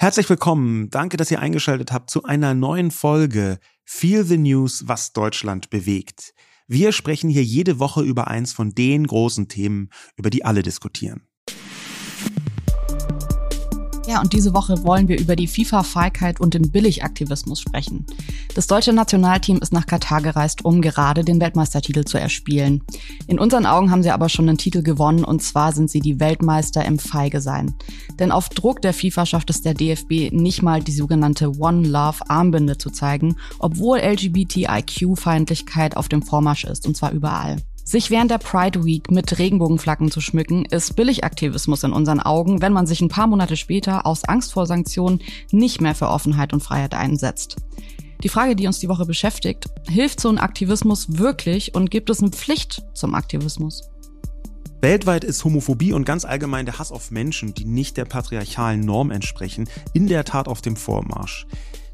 Herzlich willkommen. Danke, dass ihr eingeschaltet habt zu einer neuen Folge Feel the News, was Deutschland bewegt. Wir sprechen hier jede Woche über eins von den großen Themen, über die alle diskutieren. Ja, und diese Woche wollen wir über die FIFA-Feigheit und den Billigaktivismus sprechen. Das deutsche Nationalteam ist nach Katar gereist, um gerade den Weltmeistertitel zu erspielen. In unseren Augen haben sie aber schon einen Titel gewonnen und zwar sind sie die Weltmeister im Feige sein. Denn auf Druck der FIFA schafft es der DFB nicht mal die sogenannte One Love Armbinde zu zeigen, obwohl LGBTIQ-Feindlichkeit auf dem Vormarsch ist und zwar überall. Sich während der Pride Week mit Regenbogenflaggen zu schmücken, ist Billigaktivismus in unseren Augen, wenn man sich ein paar Monate später aus Angst vor Sanktionen nicht mehr für Offenheit und Freiheit einsetzt. Die Frage, die uns die Woche beschäftigt, hilft so ein Aktivismus wirklich und gibt es eine Pflicht zum Aktivismus? Weltweit ist Homophobie und ganz allgemein der Hass auf Menschen, die nicht der patriarchalen Norm entsprechen, in der Tat auf dem Vormarsch.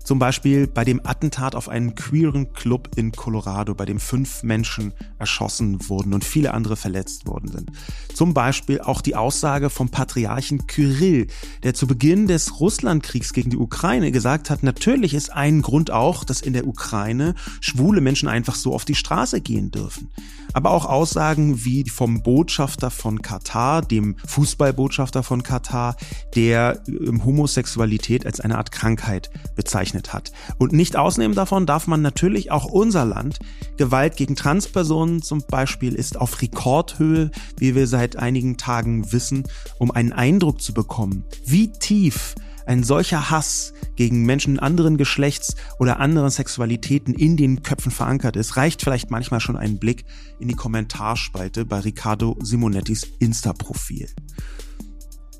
Zum Beispiel bei dem Attentat auf einen queeren Club in Colorado, bei dem fünf Menschen erschossen wurden und viele andere verletzt worden sind. Zum Beispiel auch die Aussage vom Patriarchen Kyrill, der zu Beginn des Russlandkriegs gegen die Ukraine gesagt hat, natürlich ist ein Grund auch, dass in der Ukraine schwule Menschen einfach so auf die Straße gehen dürfen. Aber auch Aussagen wie vom Botschafter von Katar, dem Fußballbotschafter von Katar, der Homosexualität als eine Art Krankheit bezeichnet gezeichnet hat. Und nicht ausnehmen davon darf man natürlich auch unser Land. Gewalt gegen Transpersonen zum Beispiel ist auf Rekordhöhe, wie wir seit einigen Tagen wissen, um einen Eindruck zu bekommen, wie tief ein solcher Hass gegen Menschen anderen Geschlechts oder anderen Sexualitäten in den Köpfen verankert ist, reicht vielleicht manchmal schon ein Blick in die Kommentarspalte bei Riccardo Simonettis Insta-Profil.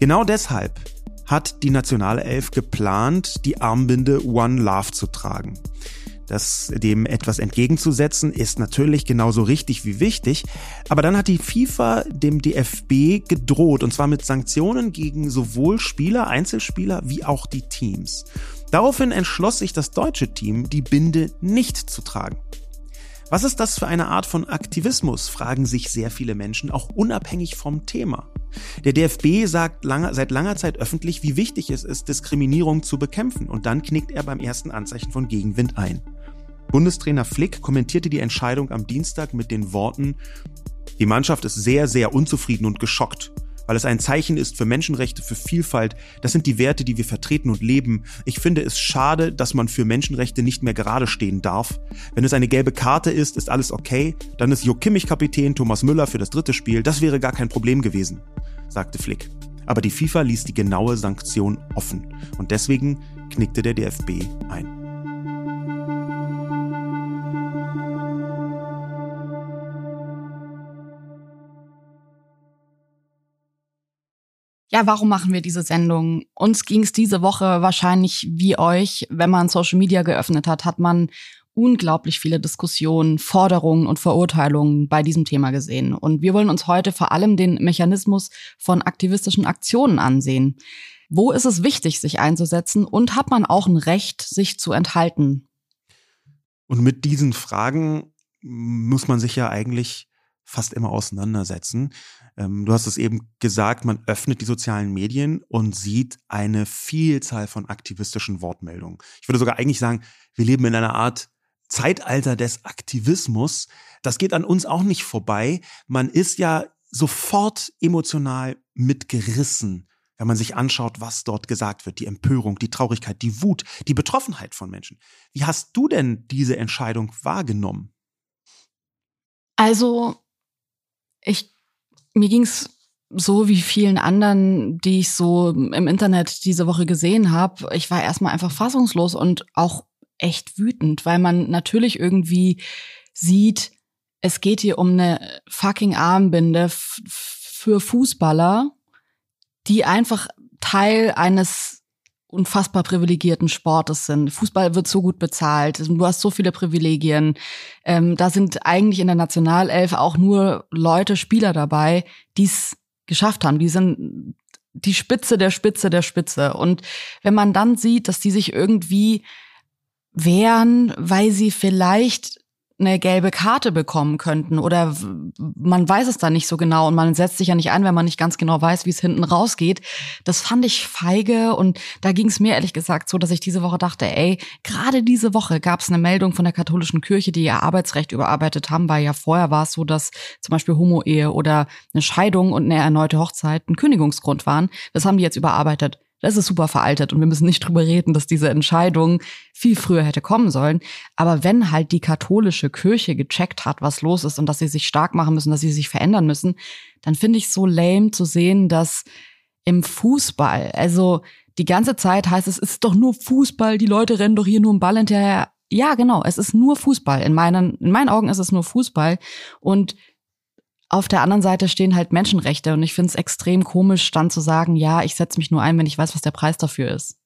Genau deshalb hat die Nationalelf geplant, die Armbinde One Love zu tragen. Das dem etwas entgegenzusetzen ist natürlich genauso richtig wie wichtig, aber dann hat die FIFA dem DFB gedroht und zwar mit Sanktionen gegen sowohl Spieler, Einzelspieler wie auch die Teams. Daraufhin entschloss sich das deutsche Team, die Binde nicht zu tragen. Was ist das für eine Art von Aktivismus, fragen sich sehr viele Menschen, auch unabhängig vom Thema. Der DFB sagt lange, seit langer Zeit öffentlich, wie wichtig es ist, Diskriminierung zu bekämpfen. Und dann knickt er beim ersten Anzeichen von Gegenwind ein. Bundestrainer Flick kommentierte die Entscheidung am Dienstag mit den Worten, die Mannschaft ist sehr, sehr unzufrieden und geschockt weil es ein Zeichen ist für Menschenrechte, für Vielfalt. Das sind die Werte, die wir vertreten und leben. Ich finde es schade, dass man für Menschenrechte nicht mehr gerade stehen darf. Wenn es eine gelbe Karte ist, ist alles okay. Dann ist Jo Kimmich Kapitän, Thomas Müller für das dritte Spiel. Das wäre gar kein Problem gewesen, sagte Flick. Aber die FIFA ließ die genaue Sanktion offen. Und deswegen knickte der DFB ein. Ja, warum machen wir diese Sendung? Uns ging es diese Woche wahrscheinlich wie euch, wenn man Social Media geöffnet hat, hat man unglaublich viele Diskussionen, Forderungen und Verurteilungen bei diesem Thema gesehen. Und wir wollen uns heute vor allem den Mechanismus von aktivistischen Aktionen ansehen. Wo ist es wichtig, sich einzusetzen und hat man auch ein Recht, sich zu enthalten? Und mit diesen Fragen muss man sich ja eigentlich fast immer auseinandersetzen. Ähm, du hast es eben gesagt, man öffnet die sozialen Medien und sieht eine Vielzahl von aktivistischen Wortmeldungen. Ich würde sogar eigentlich sagen, wir leben in einer Art Zeitalter des Aktivismus. Das geht an uns auch nicht vorbei. Man ist ja sofort emotional mitgerissen, wenn man sich anschaut, was dort gesagt wird, die Empörung, die Traurigkeit, die Wut, die Betroffenheit von Menschen. Wie hast du denn diese Entscheidung wahrgenommen? Also, ich mir ging's so wie vielen anderen, die ich so im Internet diese Woche gesehen habe. Ich war erstmal einfach fassungslos und auch echt wütend, weil man natürlich irgendwie sieht, es geht hier um eine fucking Armbinde für Fußballer, die einfach Teil eines unfassbar privilegierten Sportes sind. Fußball wird so gut bezahlt, du hast so viele Privilegien. Ähm, da sind eigentlich in der Nationalelf auch nur Leute, Spieler dabei, die es geschafft haben. Die sind die Spitze der Spitze der Spitze. Und wenn man dann sieht, dass die sich irgendwie wehren, weil sie vielleicht eine gelbe Karte bekommen könnten oder man weiß es da nicht so genau und man setzt sich ja nicht ein, wenn man nicht ganz genau weiß, wie es hinten rausgeht. Das fand ich feige und da ging es mir ehrlich gesagt so, dass ich diese Woche dachte, ey, gerade diese Woche gab es eine Meldung von der katholischen Kirche, die ihr Arbeitsrecht überarbeitet haben, weil ja vorher war es so, dass zum Beispiel Homo-Ehe oder eine Scheidung und eine erneute Hochzeit ein Kündigungsgrund waren. Das haben die jetzt überarbeitet das ist super veraltet und wir müssen nicht drüber reden, dass diese Entscheidung viel früher hätte kommen sollen. Aber wenn halt die katholische Kirche gecheckt hat, was los ist und dass sie sich stark machen müssen, dass sie sich verändern müssen, dann finde ich so lame zu sehen, dass im Fußball, also die ganze Zeit heißt es, es ist doch nur Fußball, die Leute rennen doch hier nur einen Ball hinterher. Ja, genau, es ist nur Fußball. In meinen, in meinen Augen ist es nur Fußball. Und auf der anderen Seite stehen halt Menschenrechte und ich finde es extrem komisch, dann zu sagen, ja, ich setze mich nur ein, wenn ich weiß, was der Preis dafür ist.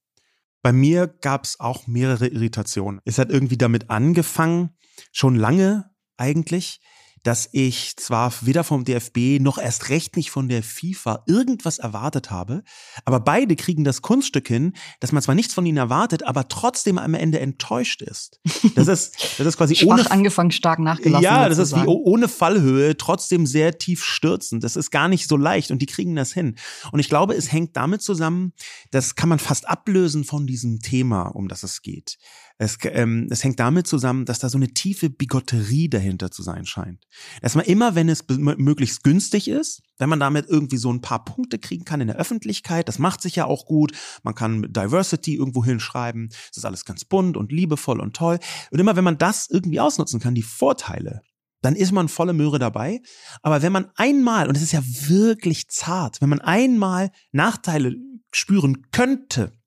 Bei mir gab es auch mehrere Irritationen. Es hat irgendwie damit angefangen, schon lange eigentlich, dass ich zwar weder vom DFB noch erst recht nicht von der FIFA irgendwas erwartet habe, aber beide kriegen das Kunststück hin, dass man zwar nichts von ihnen erwartet, aber trotzdem am Ende enttäuscht ist. Das ist, das ist quasi Schwach ohne angefangen, stark nachgelassen. Ja, das ist wie ohne Fallhöhe, trotzdem sehr tief stürzend. Das ist gar nicht so leicht und die kriegen das hin. Und ich glaube, es hängt damit zusammen, das kann man fast ablösen von diesem Thema, um das es geht. Es, ähm, es hängt damit zusammen, dass da so eine tiefe Bigotterie dahinter zu sein scheint. Dass man immer, wenn es möglichst günstig ist, wenn man damit irgendwie so ein paar Punkte kriegen kann in der Öffentlichkeit, das macht sich ja auch gut. Man kann Diversity irgendwo hinschreiben. Es ist alles ganz bunt und liebevoll und toll. Und immer, wenn man das irgendwie ausnutzen kann, die Vorteile, dann ist man volle Möhre dabei. Aber wenn man einmal, und es ist ja wirklich zart, wenn man einmal Nachteile spüren könnte,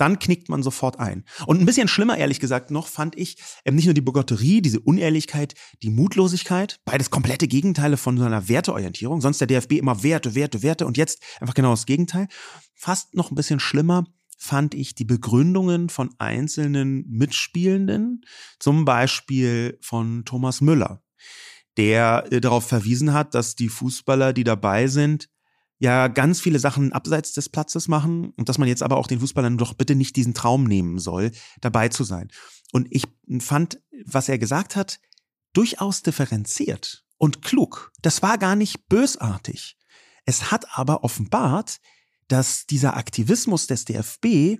dann knickt man sofort ein. Und ein bisschen schlimmer, ehrlich gesagt, noch fand ich ähm, nicht nur die Bogotterie, diese Unehrlichkeit, die Mutlosigkeit, beides komplette Gegenteile von so einer Werteorientierung. Sonst der DFB immer Werte, Werte, Werte und jetzt einfach genau das Gegenteil. Fast noch ein bisschen schlimmer fand ich die Begründungen von einzelnen Mitspielenden, zum Beispiel von Thomas Müller, der äh, darauf verwiesen hat, dass die Fußballer, die dabei sind, ja ganz viele Sachen abseits des Platzes machen und dass man jetzt aber auch den Fußballern doch bitte nicht diesen Traum nehmen soll, dabei zu sein. Und ich fand, was er gesagt hat, durchaus differenziert und klug. Das war gar nicht bösartig. Es hat aber offenbart, dass dieser Aktivismus des DFB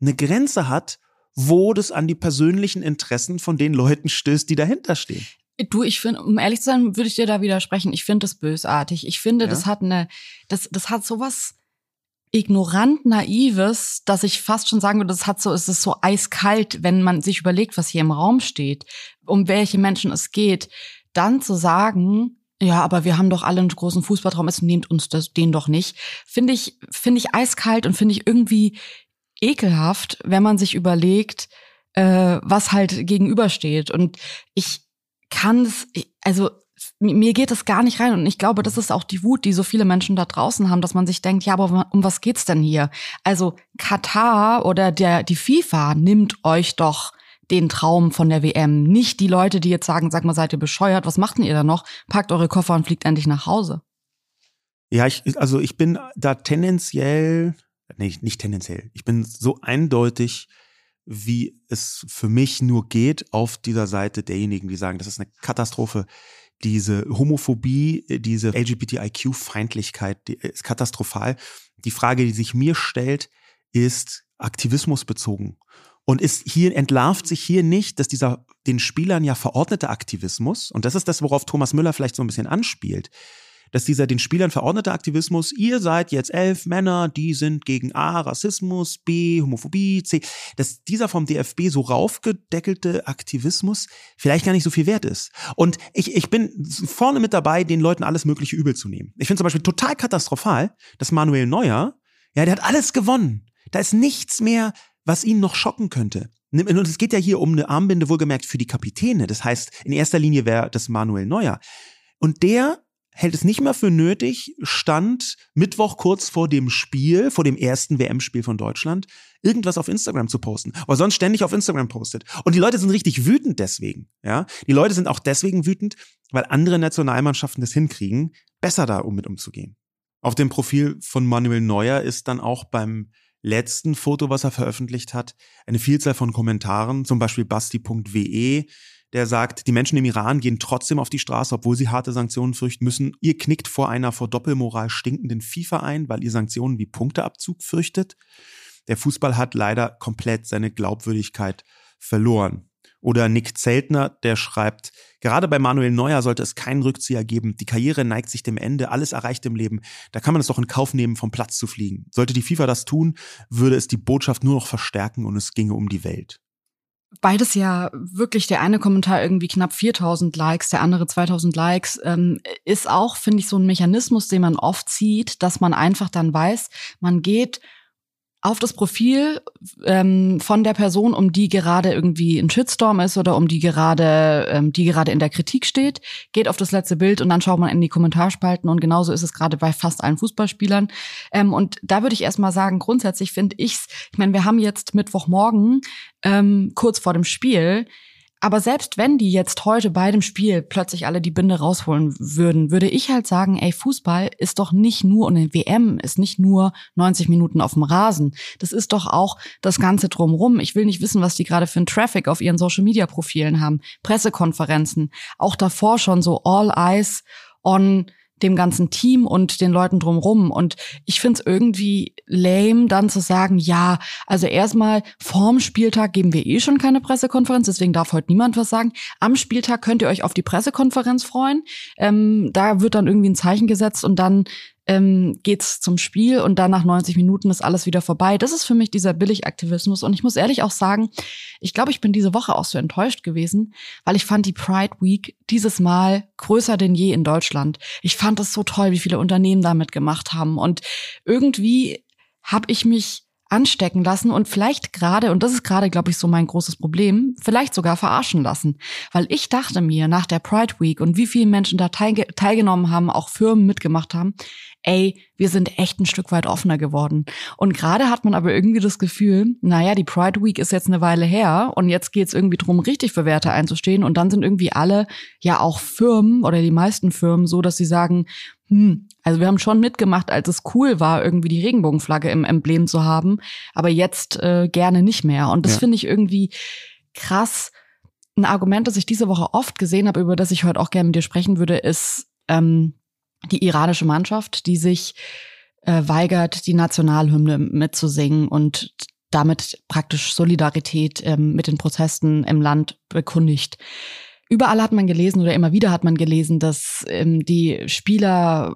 eine Grenze hat, wo das an die persönlichen Interessen von den Leuten stößt, die dahinter stehen. Du, ich finde, um ehrlich zu sein, würde ich dir da widersprechen. Ich finde das bösartig. Ich finde, ja? das hat eine, das, das hat sowas ignorant naives, dass ich fast schon sagen würde, das hat so, es ist so eiskalt, wenn man sich überlegt, was hier im Raum steht, um welche Menschen es geht, dann zu sagen, ja, aber wir haben doch alle einen großen Fußballtraum, es nehmt uns das, den doch nicht, finde ich, finde ich eiskalt und finde ich irgendwie ekelhaft, wenn man sich überlegt, äh, was halt gegenübersteht. Und ich, kann es, also mir geht es gar nicht rein und ich glaube, das ist auch die Wut, die so viele Menschen da draußen haben, dass man sich denkt, ja, aber um was geht's denn hier? Also Katar oder der die FIFA nimmt euch doch den Traum von der WM, nicht die Leute, die jetzt sagen, sag mal, seid ihr bescheuert, was macht denn ihr da noch? Packt eure Koffer und fliegt endlich nach Hause. Ja, ich, also ich bin da tendenziell, nee, nicht tendenziell, ich bin so eindeutig wie es für mich nur geht auf dieser Seite derjenigen, die sagen, das ist eine Katastrophe. Diese Homophobie, diese LGBTIQ-Feindlichkeit die ist katastrophal. Die Frage, die sich mir stellt, ist aktivismusbezogen. Und ist hier entlarvt sich hier nicht, dass dieser den Spielern ja verordnete Aktivismus, und das ist das, worauf Thomas Müller vielleicht so ein bisschen anspielt, dass dieser den Spielern verordnete Aktivismus, ihr seid jetzt elf Männer, die sind gegen A, Rassismus, B, Homophobie, C, dass dieser vom DFB so raufgedeckelte Aktivismus vielleicht gar nicht so viel wert ist. Und ich, ich bin vorne mit dabei, den Leuten alles mögliche übel zu nehmen. Ich finde zum Beispiel total katastrophal, dass Manuel Neuer, ja, der hat alles gewonnen. Da ist nichts mehr, was ihn noch schocken könnte. Und es geht ja hier um eine Armbinde, wohlgemerkt, für die Kapitäne. Das heißt, in erster Linie wäre das Manuel Neuer. Und der hält es nicht mehr für nötig, stand Mittwoch kurz vor dem Spiel, vor dem ersten WM-Spiel von Deutschland, irgendwas auf Instagram zu posten, weil sonst ständig auf Instagram postet. Und die Leute sind richtig wütend deswegen, ja. Die Leute sind auch deswegen wütend, weil andere Nationalmannschaften das hinkriegen, besser da um mit umzugehen. Auf dem Profil von Manuel Neuer ist dann auch beim letzten Foto, was er veröffentlicht hat, eine Vielzahl von Kommentaren, zum Beispiel basti.we, der sagt, die Menschen im Iran gehen trotzdem auf die Straße, obwohl sie harte Sanktionen fürchten müssen. Ihr knickt vor einer vor Doppelmoral stinkenden FIFA ein, weil ihr Sanktionen wie Punkteabzug fürchtet. Der Fußball hat leider komplett seine Glaubwürdigkeit verloren. Oder Nick Zeltner, der schreibt, gerade bei Manuel Neuer sollte es keinen Rückzieher geben. Die Karriere neigt sich dem Ende, alles erreicht im Leben. Da kann man es doch in Kauf nehmen, vom Platz zu fliegen. Sollte die FIFA das tun, würde es die Botschaft nur noch verstärken und es ginge um die Welt. Beides ja wirklich, der eine Kommentar irgendwie knapp 4000 Likes, der andere 2000 Likes, ähm, ist auch, finde ich, so ein Mechanismus, den man oft sieht, dass man einfach dann weiß, man geht auf das Profil ähm, von der Person, um die gerade irgendwie ein Shitstorm ist oder um die gerade, ähm, die gerade in der Kritik steht, geht auf das letzte Bild und dann schaut man in die Kommentarspalten und genauso ist es gerade bei fast allen Fußballspielern. Ähm, und da würde ich erstmal sagen, grundsätzlich finde ich's, ich meine, wir haben jetzt Mittwochmorgen ähm, kurz vor dem Spiel. Aber selbst wenn die jetzt heute bei dem Spiel plötzlich alle die Binde rausholen würden, würde ich halt sagen, ey, Fußball ist doch nicht nur, und eine WM ist nicht nur 90 Minuten auf dem Rasen. Das ist doch auch das Ganze drumrum. Ich will nicht wissen, was die gerade für ein Traffic auf ihren Social Media Profilen haben. Pressekonferenzen. Auch davor schon so all eyes on dem ganzen Team und den Leuten drumrum. Und ich find's irgendwie lame, dann zu sagen, ja, also erstmal vorm Spieltag geben wir eh schon keine Pressekonferenz, deswegen darf heute niemand was sagen. Am Spieltag könnt ihr euch auf die Pressekonferenz freuen. Ähm, da wird dann irgendwie ein Zeichen gesetzt und dann ähm, geht's zum Spiel und dann nach 90 Minuten ist alles wieder vorbei. Das ist für mich dieser Billigaktivismus. Und ich muss ehrlich auch sagen, ich glaube, ich bin diese Woche auch so enttäuscht gewesen, weil ich fand die Pride Week dieses Mal größer denn je in Deutschland. Ich fand es so toll, wie viele Unternehmen damit gemacht haben. Und irgendwie habe ich mich anstecken lassen und vielleicht gerade, und das ist gerade, glaube ich, so mein großes Problem, vielleicht sogar verarschen lassen. Weil ich dachte mir nach der Pride Week und wie viele Menschen da teilge teilgenommen haben, auch Firmen mitgemacht haben, ey, wir sind echt ein Stück weit offener geworden. Und gerade hat man aber irgendwie das Gefühl, naja, die Pride Week ist jetzt eine Weile her und jetzt geht's irgendwie drum, richtig für Werte einzustehen. Und dann sind irgendwie alle, ja auch Firmen oder die meisten Firmen so, dass sie sagen, hm, also wir haben schon mitgemacht, als es cool war, irgendwie die Regenbogenflagge im Emblem zu haben, aber jetzt äh, gerne nicht mehr. Und das ja. finde ich irgendwie krass. Ein Argument, das ich diese Woche oft gesehen habe, über das ich heute auch gerne mit dir sprechen würde, ist ähm, die iranische Mannschaft, die sich äh, weigert, die Nationalhymne mitzusingen und damit praktisch Solidarität ähm, mit den Protesten im Land bekundigt. Überall hat man gelesen oder immer wieder hat man gelesen, dass ähm, die Spieler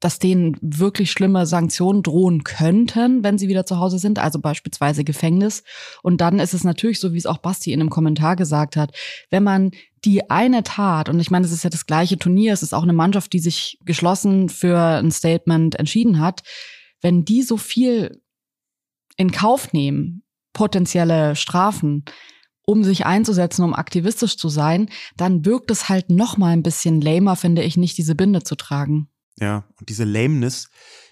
dass denen wirklich schlimme Sanktionen drohen könnten, wenn sie wieder zu Hause sind, also beispielsweise Gefängnis. Und dann ist es natürlich so, wie es auch Basti in einem Kommentar gesagt hat, wenn man die eine Tat, und ich meine, es ist ja das gleiche Turnier, es ist auch eine Mannschaft, die sich geschlossen für ein Statement entschieden hat, wenn die so viel in Kauf nehmen, potenzielle Strafen, um sich einzusetzen, um aktivistisch zu sein, dann wirkt es halt noch mal ein bisschen lamer, finde ich, nicht diese Binde zu tragen. Ja, und diese Lameness,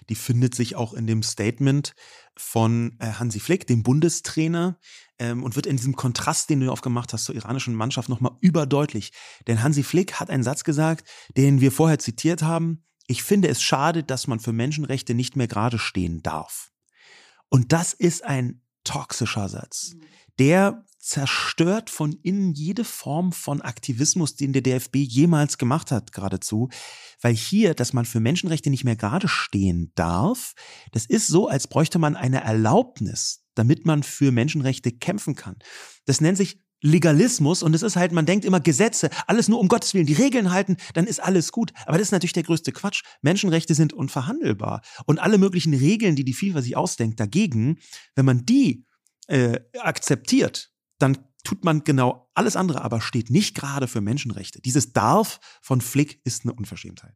die findet sich auch in dem Statement von äh, Hansi Flick, dem Bundestrainer, ähm, und wird in diesem Kontrast, den du aufgemacht hast zur iranischen Mannschaft, nochmal überdeutlich. Denn Hansi Flick hat einen Satz gesagt, den wir vorher zitiert haben. Ich finde es schade, dass man für Menschenrechte nicht mehr gerade stehen darf. Und das ist ein toxischer Satz, mhm. der zerstört von innen jede Form von Aktivismus, den der DFB jemals gemacht hat, geradezu. Weil hier, dass man für Menschenrechte nicht mehr gerade stehen darf, das ist so, als bräuchte man eine Erlaubnis, damit man für Menschenrechte kämpfen kann. Das nennt sich Legalismus und es ist halt, man denkt immer Gesetze, alles nur um Gottes Willen, die Regeln halten, dann ist alles gut. Aber das ist natürlich der größte Quatsch. Menschenrechte sind unverhandelbar und alle möglichen Regeln, die die FIFA sich ausdenkt, dagegen, wenn man die äh, akzeptiert, dann tut man genau alles andere, aber steht nicht gerade für Menschenrechte. Dieses Darf von Flick ist eine Unverschämtheit.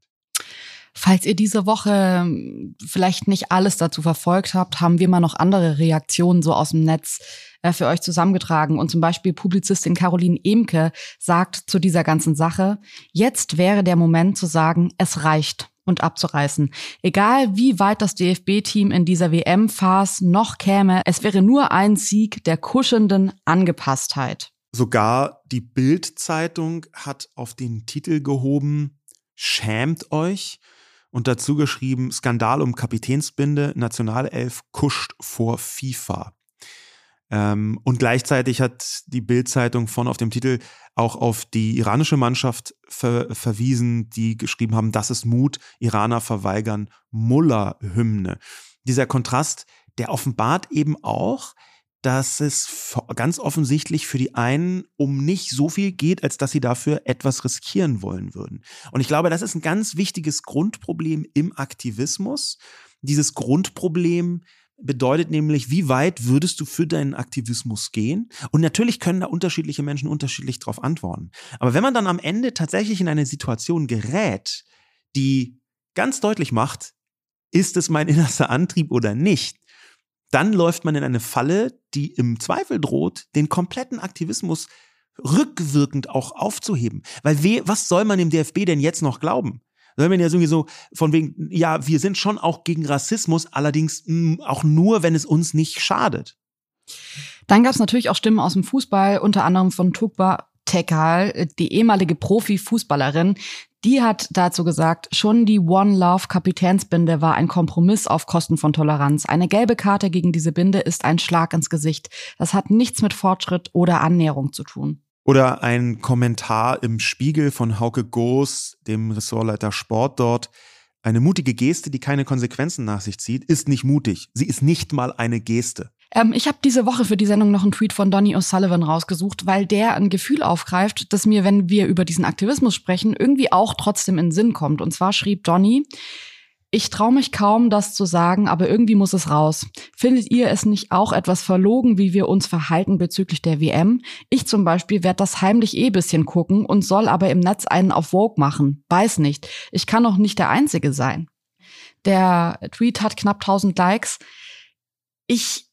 Falls ihr diese Woche ähm, vielleicht nicht alles dazu verfolgt habt, haben wir mal noch andere Reaktionen so aus dem Netz äh, für euch zusammengetragen. Und zum Beispiel Publizistin Caroline Emke sagt zu dieser ganzen Sache, jetzt wäre der Moment zu sagen, es reicht und abzureißen. Egal wie weit das DFB-Team in dieser WM-Phase noch käme, es wäre nur ein Sieg der kuschelnden Angepasstheit. Sogar die Bild-Zeitung hat auf den Titel gehoben, schämt euch und dazu geschrieben, Skandal um Kapitänsbinde, Nationalelf kuscht vor FIFA. Ähm, und gleichzeitig hat die Bild-Zeitung von auf dem Titel auch auf die iranische Mannschaft ver verwiesen, die geschrieben haben, das ist Mut, Iraner verweigern Mullah-Hymne. Dieser Kontrast, der offenbart eben auch, dass es ganz offensichtlich für die einen um nicht so viel geht, als dass sie dafür etwas riskieren wollen würden. Und ich glaube, das ist ein ganz wichtiges Grundproblem im Aktivismus. Dieses Grundproblem bedeutet nämlich, wie weit würdest du für deinen Aktivismus gehen? Und natürlich können da unterschiedliche Menschen unterschiedlich darauf antworten. Aber wenn man dann am Ende tatsächlich in eine Situation gerät, die ganz deutlich macht, ist es mein innerster Antrieb oder nicht, dann läuft man in eine Falle, die im Zweifel droht, den kompletten Aktivismus rückwirkend auch aufzuheben. Weil we, was soll man dem DFB denn jetzt noch glauben? Soll man ja sowieso von wegen, ja, wir sind schon auch gegen Rassismus, allerdings mh, hm, auch nur, wenn es uns nicht schadet. Dann gab es natürlich auch Stimmen aus dem Fußball, unter anderem von Tukba Tekal, die ehemalige Profi-Fußballerin, die hat dazu gesagt, schon die One Love Kapitänsbinde war ein Kompromiss auf Kosten von Toleranz. Eine gelbe Karte gegen diese Binde ist ein Schlag ins Gesicht. Das hat nichts mit Fortschritt oder Annäherung zu tun. Oder ein Kommentar im Spiegel von Hauke Goos, dem Ressortleiter Sport dort. Eine mutige Geste, die keine Konsequenzen nach sich zieht, ist nicht mutig. Sie ist nicht mal eine Geste. Ähm, ich habe diese Woche für die Sendung noch einen Tweet von Donny O'Sullivan rausgesucht, weil der ein Gefühl aufgreift, das mir, wenn wir über diesen Aktivismus sprechen, irgendwie auch trotzdem in Sinn kommt. Und zwar schrieb Donny, ich traue mich kaum, das zu sagen, aber irgendwie muss es raus. Findet ihr es nicht auch etwas verlogen, wie wir uns verhalten bezüglich der WM? Ich zum Beispiel werde das heimlich eh bisschen gucken und soll aber im Netz einen auf Vogue machen. Weiß nicht. Ich kann doch nicht der Einzige sein. Der Tweet hat knapp 1000 Likes. Ich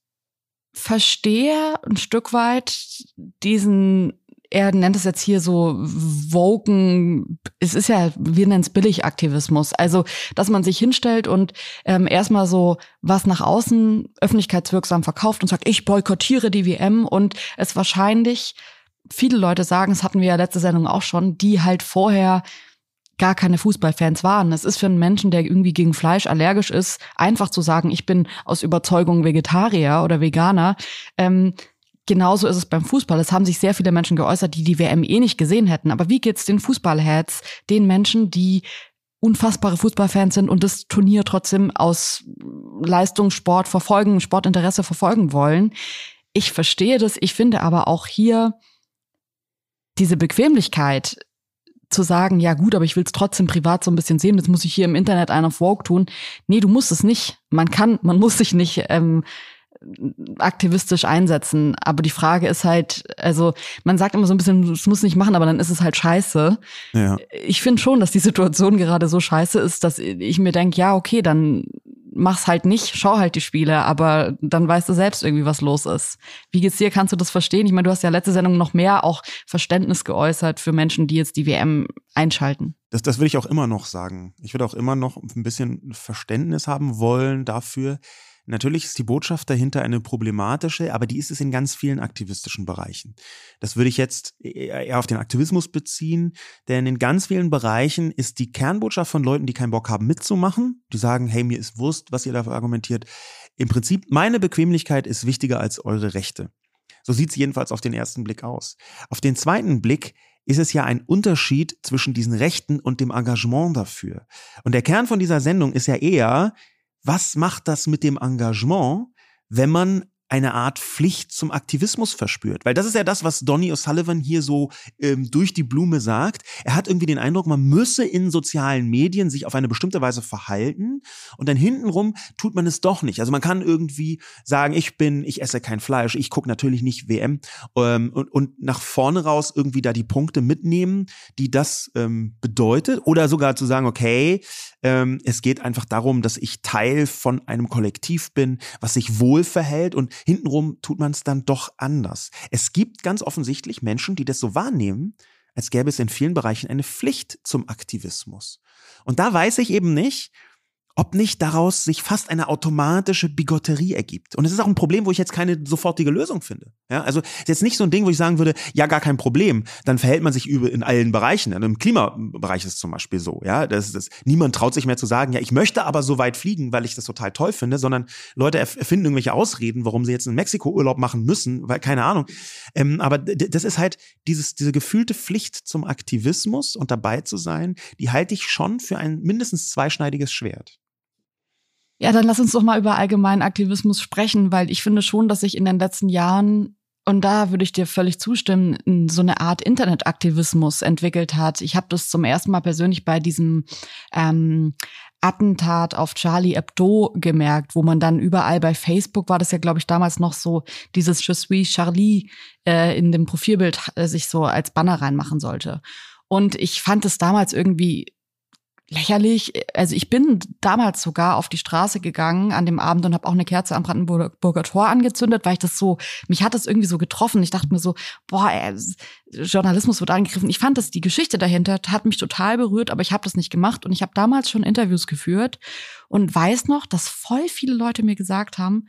verstehe ein Stück weit diesen, er nennt es jetzt hier so Woken, es ist ja, wir nennen es Billigaktivismus. Also, dass man sich hinstellt und ähm, erstmal so was nach außen öffentlichkeitswirksam verkauft und sagt, ich boykottiere die WM und es wahrscheinlich viele Leute sagen, das hatten wir ja letzte Sendung auch schon, die halt vorher gar keine Fußballfans waren. Es ist für einen Menschen, der irgendwie gegen Fleisch allergisch ist, einfach zu sagen, ich bin aus Überzeugung Vegetarier oder Veganer. Ähm, genauso ist es beim Fußball. Es haben sich sehr viele Menschen geäußert, die die WM eh nicht gesehen hätten. Aber wie geht's den Fußballheads, den Menschen, die unfassbare Fußballfans sind und das Turnier trotzdem aus Leistungssport verfolgen, Sportinteresse verfolgen wollen? Ich verstehe das. Ich finde aber auch hier diese Bequemlichkeit, zu sagen, ja gut, aber ich will es trotzdem privat so ein bisschen sehen, jetzt muss ich hier im Internet einen auf Vogue tun. Nee, du musst es nicht. Man kann, man muss sich nicht ähm, aktivistisch einsetzen. Aber die Frage ist halt, also man sagt immer so ein bisschen, es muss nicht machen, aber dann ist es halt scheiße. Ja. Ich finde schon, dass die Situation gerade so scheiße ist, dass ich mir denke, ja, okay, dann mach's halt nicht, schau halt die Spiele, aber dann weißt du selbst irgendwie, was los ist. Wie geht's dir? Kannst du das verstehen? Ich meine, du hast ja letzte Sendung noch mehr auch Verständnis geäußert für Menschen, die jetzt die WM einschalten. Das, das will ich auch immer noch sagen. Ich würde auch immer noch ein bisschen Verständnis haben wollen dafür, Natürlich ist die Botschaft dahinter eine problematische, aber die ist es in ganz vielen aktivistischen Bereichen. Das würde ich jetzt eher auf den Aktivismus beziehen, denn in ganz vielen Bereichen ist die Kernbotschaft von Leuten, die keinen Bock haben mitzumachen, die sagen, hey, mir ist Wurst, was ihr dafür argumentiert. Im Prinzip, meine Bequemlichkeit ist wichtiger als eure Rechte. So sieht es jedenfalls auf den ersten Blick aus. Auf den zweiten Blick ist es ja ein Unterschied zwischen diesen Rechten und dem Engagement dafür. Und der Kern von dieser Sendung ist ja eher, was macht das mit dem Engagement, wenn man eine Art Pflicht zum Aktivismus verspürt. Weil das ist ja das, was Donny O'Sullivan hier so ähm, durch die Blume sagt. Er hat irgendwie den Eindruck, man müsse in sozialen Medien sich auf eine bestimmte Weise verhalten und dann hintenrum tut man es doch nicht. Also man kann irgendwie sagen, ich bin, ich esse kein Fleisch, ich gucke natürlich nicht WM ähm, und, und nach vorne raus irgendwie da die Punkte mitnehmen, die das ähm, bedeutet. Oder sogar zu sagen, okay, ähm, es geht einfach darum, dass ich Teil von einem Kollektiv bin, was sich wohl verhält und hintenrum tut man es dann doch anders. Es gibt ganz offensichtlich Menschen, die das so wahrnehmen, als gäbe es in vielen Bereichen eine Pflicht zum Aktivismus. Und da weiß ich eben nicht, ob nicht daraus sich fast eine automatische Bigotterie ergibt. Und es ist auch ein Problem, wo ich jetzt keine sofortige Lösung finde. Ja, also ist jetzt nicht so ein Ding, wo ich sagen würde, ja, gar kein Problem. Dann verhält man sich in allen Bereichen. Im Klimabereich ist es zum Beispiel so. Ja, das, das, niemand traut sich mehr zu sagen, ja, ich möchte aber so weit fliegen, weil ich das total toll finde, sondern Leute erfinden irgendwelche Ausreden, warum sie jetzt in Mexiko Urlaub machen müssen, weil keine Ahnung. Ähm, aber das ist halt dieses, diese gefühlte Pflicht zum Aktivismus und dabei zu sein, die halte ich schon für ein mindestens zweischneidiges Schwert. Ja, dann lass uns doch mal über allgemeinen Aktivismus sprechen, weil ich finde schon, dass sich in den letzten Jahren und da würde ich dir völlig zustimmen, so eine Art Internetaktivismus entwickelt hat. Ich habe das zum ersten Mal persönlich bei diesem ähm, Attentat auf Charlie Hebdo gemerkt, wo man dann überall bei Facebook war das ja, glaube ich, damals noch so, dieses Je suis Charlie äh, in dem Profilbild äh, sich so als Banner reinmachen sollte. Und ich fand es damals irgendwie lächerlich. Also ich bin damals sogar auf die Straße gegangen an dem Abend und habe auch eine Kerze am Brandenburger Tor angezündet, weil ich das so, mich hat das irgendwie so getroffen. Ich dachte mir so, boah, ey, Journalismus wird angegriffen. Ich fand das, die Geschichte dahinter hat mich total berührt, aber ich habe das nicht gemacht und ich habe damals schon Interviews geführt und weiß noch, dass voll viele Leute mir gesagt haben,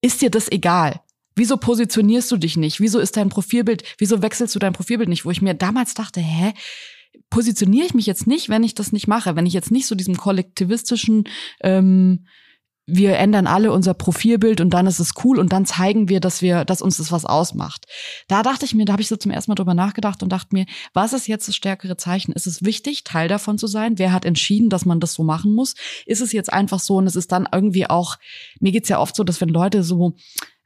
ist dir das egal? Wieso positionierst du dich nicht? Wieso ist dein Profilbild, wieso wechselst du dein Profilbild nicht? Wo ich mir damals dachte, hä, positioniere ich mich jetzt nicht, wenn ich das nicht mache, wenn ich jetzt nicht so diesem kollektivistischen ähm, wir ändern alle unser Profilbild und dann ist es cool und dann zeigen wir, dass wir, dass uns das was ausmacht. Da dachte ich mir, da habe ich so zum ersten Mal drüber nachgedacht und dachte mir, was ist jetzt das stärkere Zeichen? Ist es wichtig, Teil davon zu sein? Wer hat entschieden, dass man das so machen muss? Ist es jetzt einfach so und es ist dann irgendwie auch, mir geht's ja oft so, dass wenn Leute so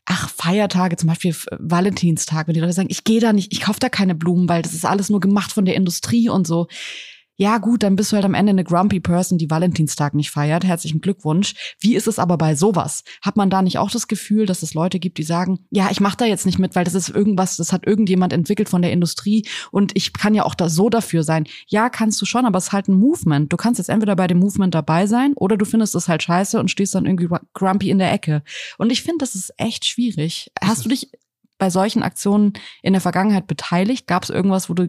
ach, Feiertage, zum Beispiel Valentinstag, wenn die Leute sagen, ich gehe da nicht, ich kaufe da keine Blumen, weil das ist alles nur gemacht von der Industrie und so ja gut, dann bist du halt am Ende eine grumpy Person, die Valentinstag nicht feiert. Herzlichen Glückwunsch. Wie ist es aber bei sowas? Hat man da nicht auch das Gefühl, dass es Leute gibt, die sagen, ja, ich mache da jetzt nicht mit, weil das ist irgendwas, das hat irgendjemand entwickelt von der Industrie und ich kann ja auch da so dafür sein. Ja, kannst du schon, aber es ist halt ein Movement. Du kannst jetzt entweder bei dem Movement dabei sein oder du findest es halt scheiße und stehst dann irgendwie grumpy in der Ecke. Und ich finde, das ist echt schwierig. Hast du dich bei solchen Aktionen in der Vergangenheit beteiligt? Gab es irgendwas, wo du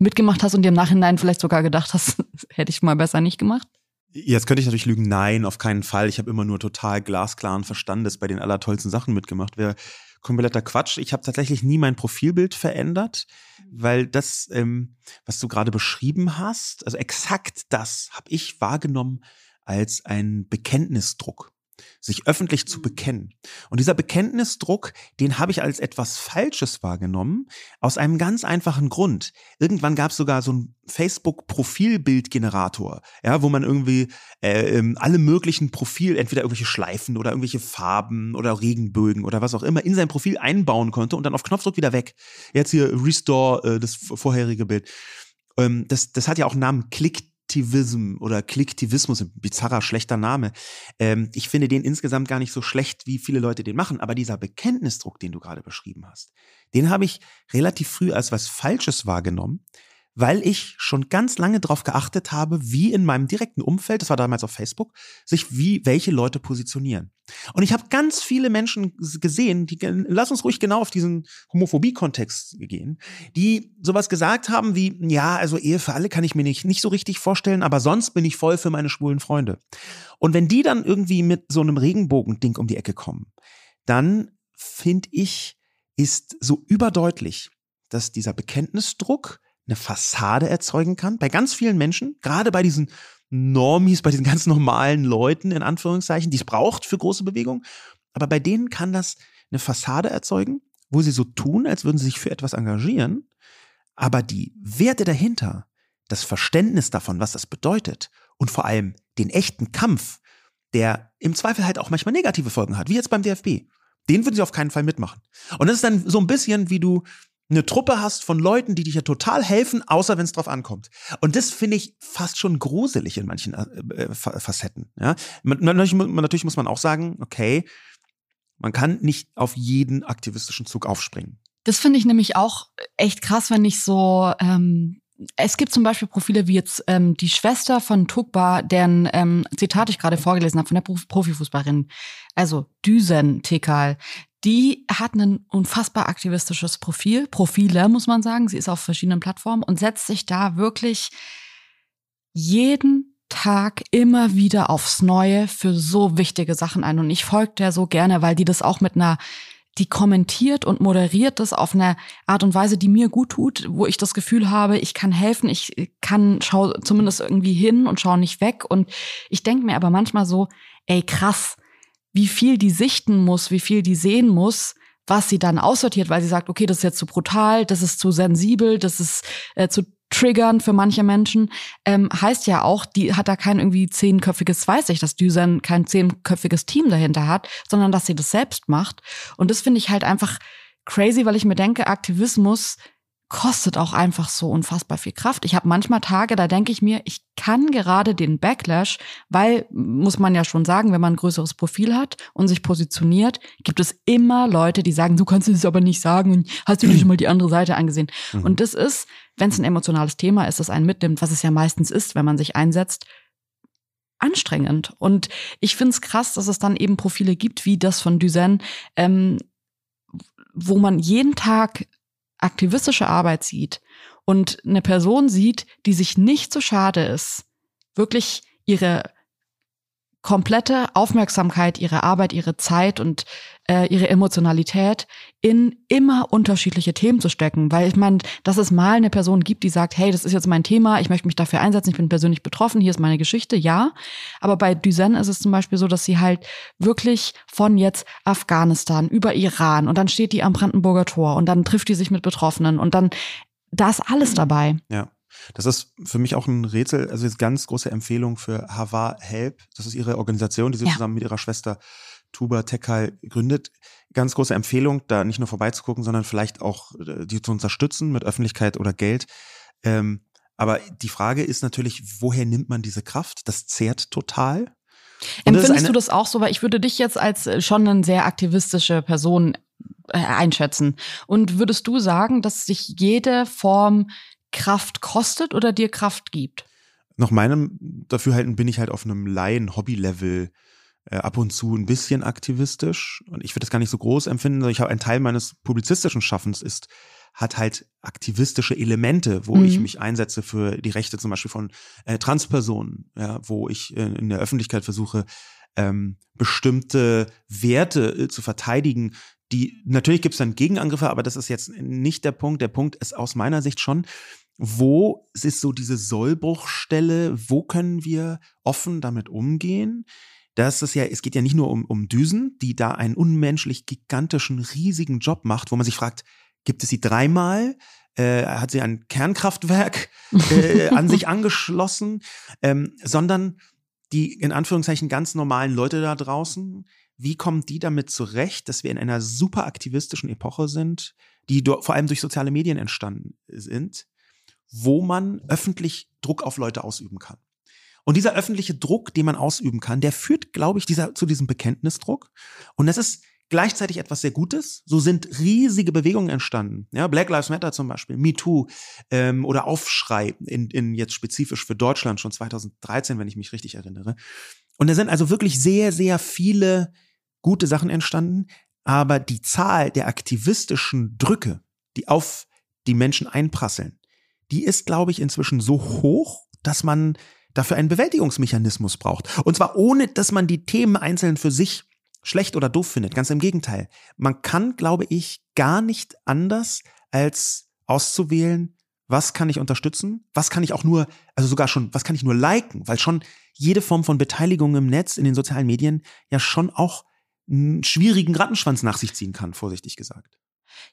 mitgemacht hast und dir im Nachhinein vielleicht sogar gedacht hast, hätte ich mal besser nicht gemacht? Jetzt könnte ich natürlich lügen, nein, auf keinen Fall. Ich habe immer nur total glasklaren Verstandes bei den allertollsten Sachen mitgemacht. Wäre kompletter Quatsch. Ich habe tatsächlich nie mein Profilbild verändert, weil das, ähm, was du gerade beschrieben hast, also exakt das habe ich wahrgenommen als ein Bekenntnisdruck sich öffentlich zu bekennen. Und dieser Bekenntnisdruck, den habe ich als etwas Falsches wahrgenommen, aus einem ganz einfachen Grund. Irgendwann gab es sogar so einen Facebook-Profilbildgenerator, ja, wo man irgendwie äh, ähm, alle möglichen Profil, entweder irgendwelche Schleifen oder irgendwelche Farben oder Regenbögen oder was auch immer, in sein Profil einbauen konnte und dann auf Knopfdruck wieder weg. Jetzt hier Restore äh, das vorherige Bild. Ähm, das, das hat ja auch einen Namen Click Klicktivism oder Klicktivismus, ein bizarrer, schlechter Name. Ähm, ich finde den insgesamt gar nicht so schlecht, wie viele Leute den machen. Aber dieser Bekenntnisdruck, den du gerade beschrieben hast, den habe ich relativ früh als was Falsches wahrgenommen weil ich schon ganz lange darauf geachtet habe, wie in meinem direkten Umfeld, das war damals auf Facebook, sich wie welche Leute positionieren. Und ich habe ganz viele Menschen gesehen, die lass uns ruhig genau auf diesen Homophobie-Kontext gehen, die sowas gesagt haben wie, ja, also Ehe für alle kann ich mir nicht, nicht so richtig vorstellen, aber sonst bin ich voll für meine schwulen Freunde. Und wenn die dann irgendwie mit so einem Regenbogen-Ding um die Ecke kommen, dann finde ich, ist so überdeutlich, dass dieser Bekenntnisdruck eine Fassade erzeugen kann. Bei ganz vielen Menschen, gerade bei diesen Normis, bei diesen ganz normalen Leuten, in Anführungszeichen, die es braucht für große Bewegungen. Aber bei denen kann das eine Fassade erzeugen, wo sie so tun, als würden sie sich für etwas engagieren. Aber die Werte dahinter, das Verständnis davon, was das bedeutet und vor allem den echten Kampf, der im Zweifel halt auch manchmal negative Folgen hat, wie jetzt beim DFB, den würden sie auf keinen Fall mitmachen. Und das ist dann so ein bisschen, wie du eine Truppe hast von Leuten, die dich ja total helfen, außer wenn es drauf ankommt. Und das finde ich fast schon gruselig in manchen äh, äh Facetten. Ja? Natürlich, natürlich muss man auch sagen, okay, man kann nicht auf jeden aktivistischen Zug aufspringen. Das finde ich nämlich auch echt krass, wenn ich so ähm, es gibt zum Beispiel Profile wie jetzt ähm, die Schwester von Tugba, deren ähm, Zitat ich gerade vorgelesen habe von der Profifußballerin, also Düsen Tekal, die hat ein unfassbar aktivistisches Profil, Profile muss man sagen. Sie ist auf verschiedenen Plattformen und setzt sich da wirklich jeden Tag immer wieder aufs Neue für so wichtige Sachen ein. Und ich folge der so gerne, weil die das auch mit einer die kommentiert und moderiert das auf eine Art und Weise, die mir gut tut, wo ich das Gefühl habe, ich kann helfen, ich kann schau zumindest irgendwie hin und schau nicht weg. Und ich denke mir aber manchmal so, ey krass, wie viel die sichten muss, wie viel die sehen muss, was sie dann aussortiert, weil sie sagt, okay, das ist jetzt zu brutal, das ist zu sensibel, das ist äh, zu triggern für manche Menschen, ähm, heißt ja auch, die hat da kein irgendwie zehnköpfiges, weiß ich, dass Düsen kein zehnköpfiges Team dahinter hat, sondern dass sie das selbst macht. Und das finde ich halt einfach crazy, weil ich mir denke, Aktivismus kostet auch einfach so unfassbar viel Kraft. Ich habe manchmal Tage, da denke ich mir, ich kann gerade den Backlash, weil, muss man ja schon sagen, wenn man ein größeres Profil hat und sich positioniert, gibt es immer Leute, die sagen, du kannst es aber nicht sagen und hast du dir schon mal die andere Seite angesehen. Mhm. Und das ist, wenn es ein emotionales Thema ist, das einen mitnimmt, was es ja meistens ist, wenn man sich einsetzt, anstrengend. Und ich finde es krass, dass es dann eben Profile gibt, wie das von Duzen, ähm, wo man jeden Tag aktivistische Arbeit sieht und eine Person sieht, die sich nicht so schade ist, wirklich ihre komplette Aufmerksamkeit, ihre Arbeit, ihre Zeit und äh, ihre Emotionalität in immer unterschiedliche Themen zu stecken. Weil ich meine, dass es mal eine Person gibt, die sagt, hey, das ist jetzt mein Thema, ich möchte mich dafür einsetzen, ich bin persönlich betroffen, hier ist meine Geschichte, ja. Aber bei Duzen ist es zum Beispiel so, dass sie halt wirklich von jetzt Afghanistan über Iran und dann steht die am Brandenburger Tor und dann trifft die sich mit Betroffenen und dann da ist alles dabei. Ja. Das ist für mich auch ein Rätsel, also jetzt ganz große Empfehlung für Hava Help. Das ist ihre Organisation, die sie ja. zusammen mit ihrer Schwester Tuba Tekal gründet. Ganz große Empfehlung, da nicht nur vorbeizugucken, sondern vielleicht auch äh, die zu unterstützen mit Öffentlichkeit oder Geld. Ähm, aber die Frage ist natürlich, woher nimmt man diese Kraft? Das zehrt total. Und Empfindest du das auch so? Weil ich würde dich jetzt als äh, schon eine sehr aktivistische Person äh, einschätzen. Und würdest du sagen, dass sich jede Form Kraft kostet oder dir Kraft gibt? Nach meinem Dafürhalten bin ich halt auf einem Laien-Hobby-Level äh, ab und zu ein bisschen aktivistisch. Und ich würde das gar nicht so groß empfinden, sondern ich habe einen Teil meines publizistischen Schaffens ist, hat halt aktivistische Elemente, wo mhm. ich mich einsetze für die Rechte zum Beispiel von äh, Transpersonen, ja, wo ich äh, in der Öffentlichkeit versuche, ähm, bestimmte Werte äh, zu verteidigen, die natürlich gibt es dann Gegenangriffe, aber das ist jetzt nicht der Punkt. Der Punkt ist aus meiner Sicht schon, wo ist so diese Sollbruchstelle, wo können wir offen damit umgehen? Das ist ja, es geht ja nicht nur um, um Düsen, die da einen unmenschlich gigantischen, riesigen Job macht, wo man sich fragt, gibt es sie dreimal? Äh, hat sie ein Kernkraftwerk äh, an sich angeschlossen? Ähm, sondern die in Anführungszeichen ganz normalen Leute da draußen, wie kommen die damit zurecht, dass wir in einer super aktivistischen Epoche sind, die vor allem durch soziale Medien entstanden sind, wo man öffentlich Druck auf Leute ausüben kann? Und dieser öffentliche Druck, den man ausüben kann, der führt, glaube ich, dieser, zu diesem Bekenntnisdruck. Und das ist gleichzeitig etwas sehr Gutes. So sind riesige Bewegungen entstanden. Ja, Black Lives Matter zum Beispiel, Me Too ähm, oder Aufschrei in, in jetzt spezifisch für Deutschland schon 2013, wenn ich mich richtig erinnere. Und da sind also wirklich sehr, sehr viele gute Sachen entstanden, aber die Zahl der aktivistischen Drücke, die auf die Menschen einprasseln, die ist, glaube ich, inzwischen so hoch, dass man dafür einen Bewältigungsmechanismus braucht. Und zwar ohne, dass man die Themen einzeln für sich schlecht oder doof findet. Ganz im Gegenteil. Man kann, glaube ich, gar nicht anders als auszuwählen, was kann ich unterstützen, was kann ich auch nur, also sogar schon, was kann ich nur liken, weil schon jede Form von Beteiligung im Netz, in den sozialen Medien ja schon auch einen schwierigen Rattenschwanz nach sich ziehen kann, vorsichtig gesagt.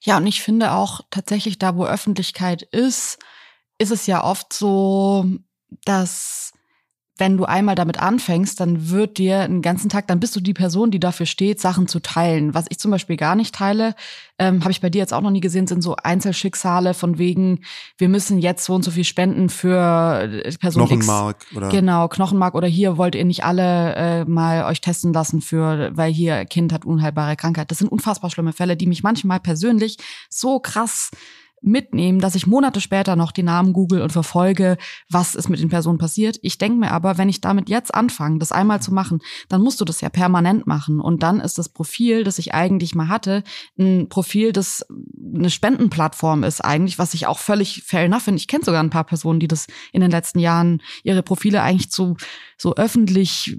Ja, und ich finde auch tatsächlich da, wo Öffentlichkeit ist, ist es ja oft so, dass wenn du einmal damit anfängst, dann wird dir einen ganzen Tag, dann bist du die Person, die dafür steht, Sachen zu teilen. Was ich zum Beispiel gar nicht teile, ähm, habe ich bei dir jetzt auch noch nie gesehen, sind so Einzelschicksale von wegen, wir müssen jetzt so und so viel spenden für äh, Person Knochenmark X. oder genau Knochenmark oder hier wollt ihr nicht alle äh, mal euch testen lassen für, weil hier Kind hat unheilbare Krankheit. Das sind unfassbar schlimme Fälle, die mich manchmal persönlich so krass mitnehmen, dass ich Monate später noch die Namen google und verfolge, was ist mit den Personen passiert. Ich denke mir aber, wenn ich damit jetzt anfange, das einmal zu machen, dann musst du das ja permanent machen. Und dann ist das Profil, das ich eigentlich mal hatte, ein Profil, das eine Spendenplattform ist eigentlich, was ich auch völlig fair enough finde. Ich kenne sogar ein paar Personen, die das in den letzten Jahren ihre Profile eigentlich zu so öffentlich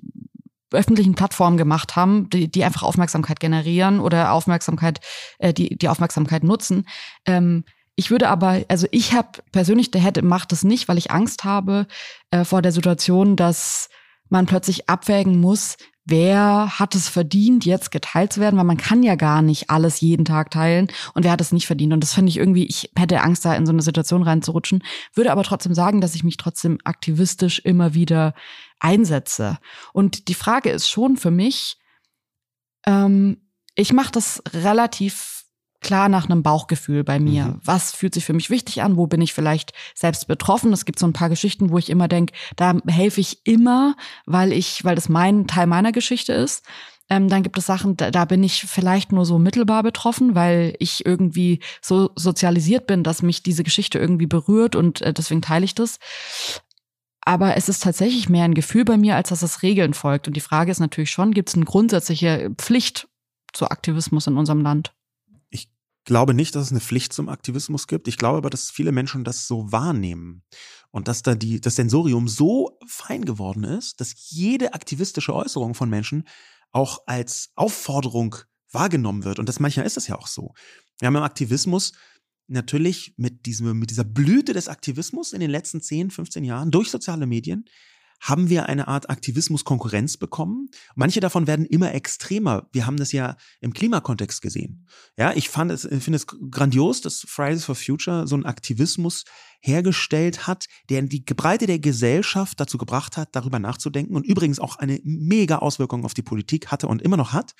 öffentlichen Plattformen gemacht haben, die, die einfach Aufmerksamkeit generieren oder Aufmerksamkeit, äh, die die Aufmerksamkeit nutzen. Ähm, ich würde aber, also ich habe persönlich, der hätte macht das nicht, weil ich Angst habe äh, vor der Situation, dass man plötzlich abwägen muss, wer hat es verdient, jetzt geteilt zu werden, weil man kann ja gar nicht alles jeden Tag teilen und wer hat es nicht verdient. Und das finde ich irgendwie, ich hätte Angst, da in so eine Situation reinzurutschen, würde aber trotzdem sagen, dass ich mich trotzdem aktivistisch immer wieder einsetze. Und die Frage ist schon für mich, ähm, ich mache das relativ klar nach einem Bauchgefühl bei mir. Mhm. Was fühlt sich für mich wichtig an? Wo bin ich vielleicht selbst betroffen? Es gibt so ein paar Geschichten, wo ich immer denke, da helfe ich immer, weil ich, weil das mein Teil meiner Geschichte ist. Ähm, dann gibt es Sachen, da, da bin ich vielleicht nur so mittelbar betroffen, weil ich irgendwie so sozialisiert bin, dass mich diese Geschichte irgendwie berührt und äh, deswegen teile ich das. Aber es ist tatsächlich mehr ein Gefühl bei mir, als dass es Regeln folgt. Und die Frage ist natürlich schon, gibt es eine grundsätzliche Pflicht zu Aktivismus in unserem Land? Glaube nicht, dass es eine Pflicht zum Aktivismus gibt. Ich glaube aber, dass viele Menschen das so wahrnehmen und dass da die, das Sensorium so fein geworden ist, dass jede aktivistische Äußerung von Menschen auch als Aufforderung wahrgenommen wird. Und das manchmal ist es ja auch so. Wir haben im Aktivismus natürlich mit diesem, mit dieser Blüte des Aktivismus in den letzten 10, 15 Jahren durch soziale Medien haben wir eine Art Aktivismus-Konkurrenz bekommen. Manche davon werden immer extremer. Wir haben das ja im Klimakontext gesehen. Ja, ich fand es, finde es grandios, dass Fridays for Future so einen Aktivismus hergestellt hat, der die Breite der Gesellschaft dazu gebracht hat, darüber nachzudenken und übrigens auch eine mega Auswirkung auf die Politik hatte und immer noch hat.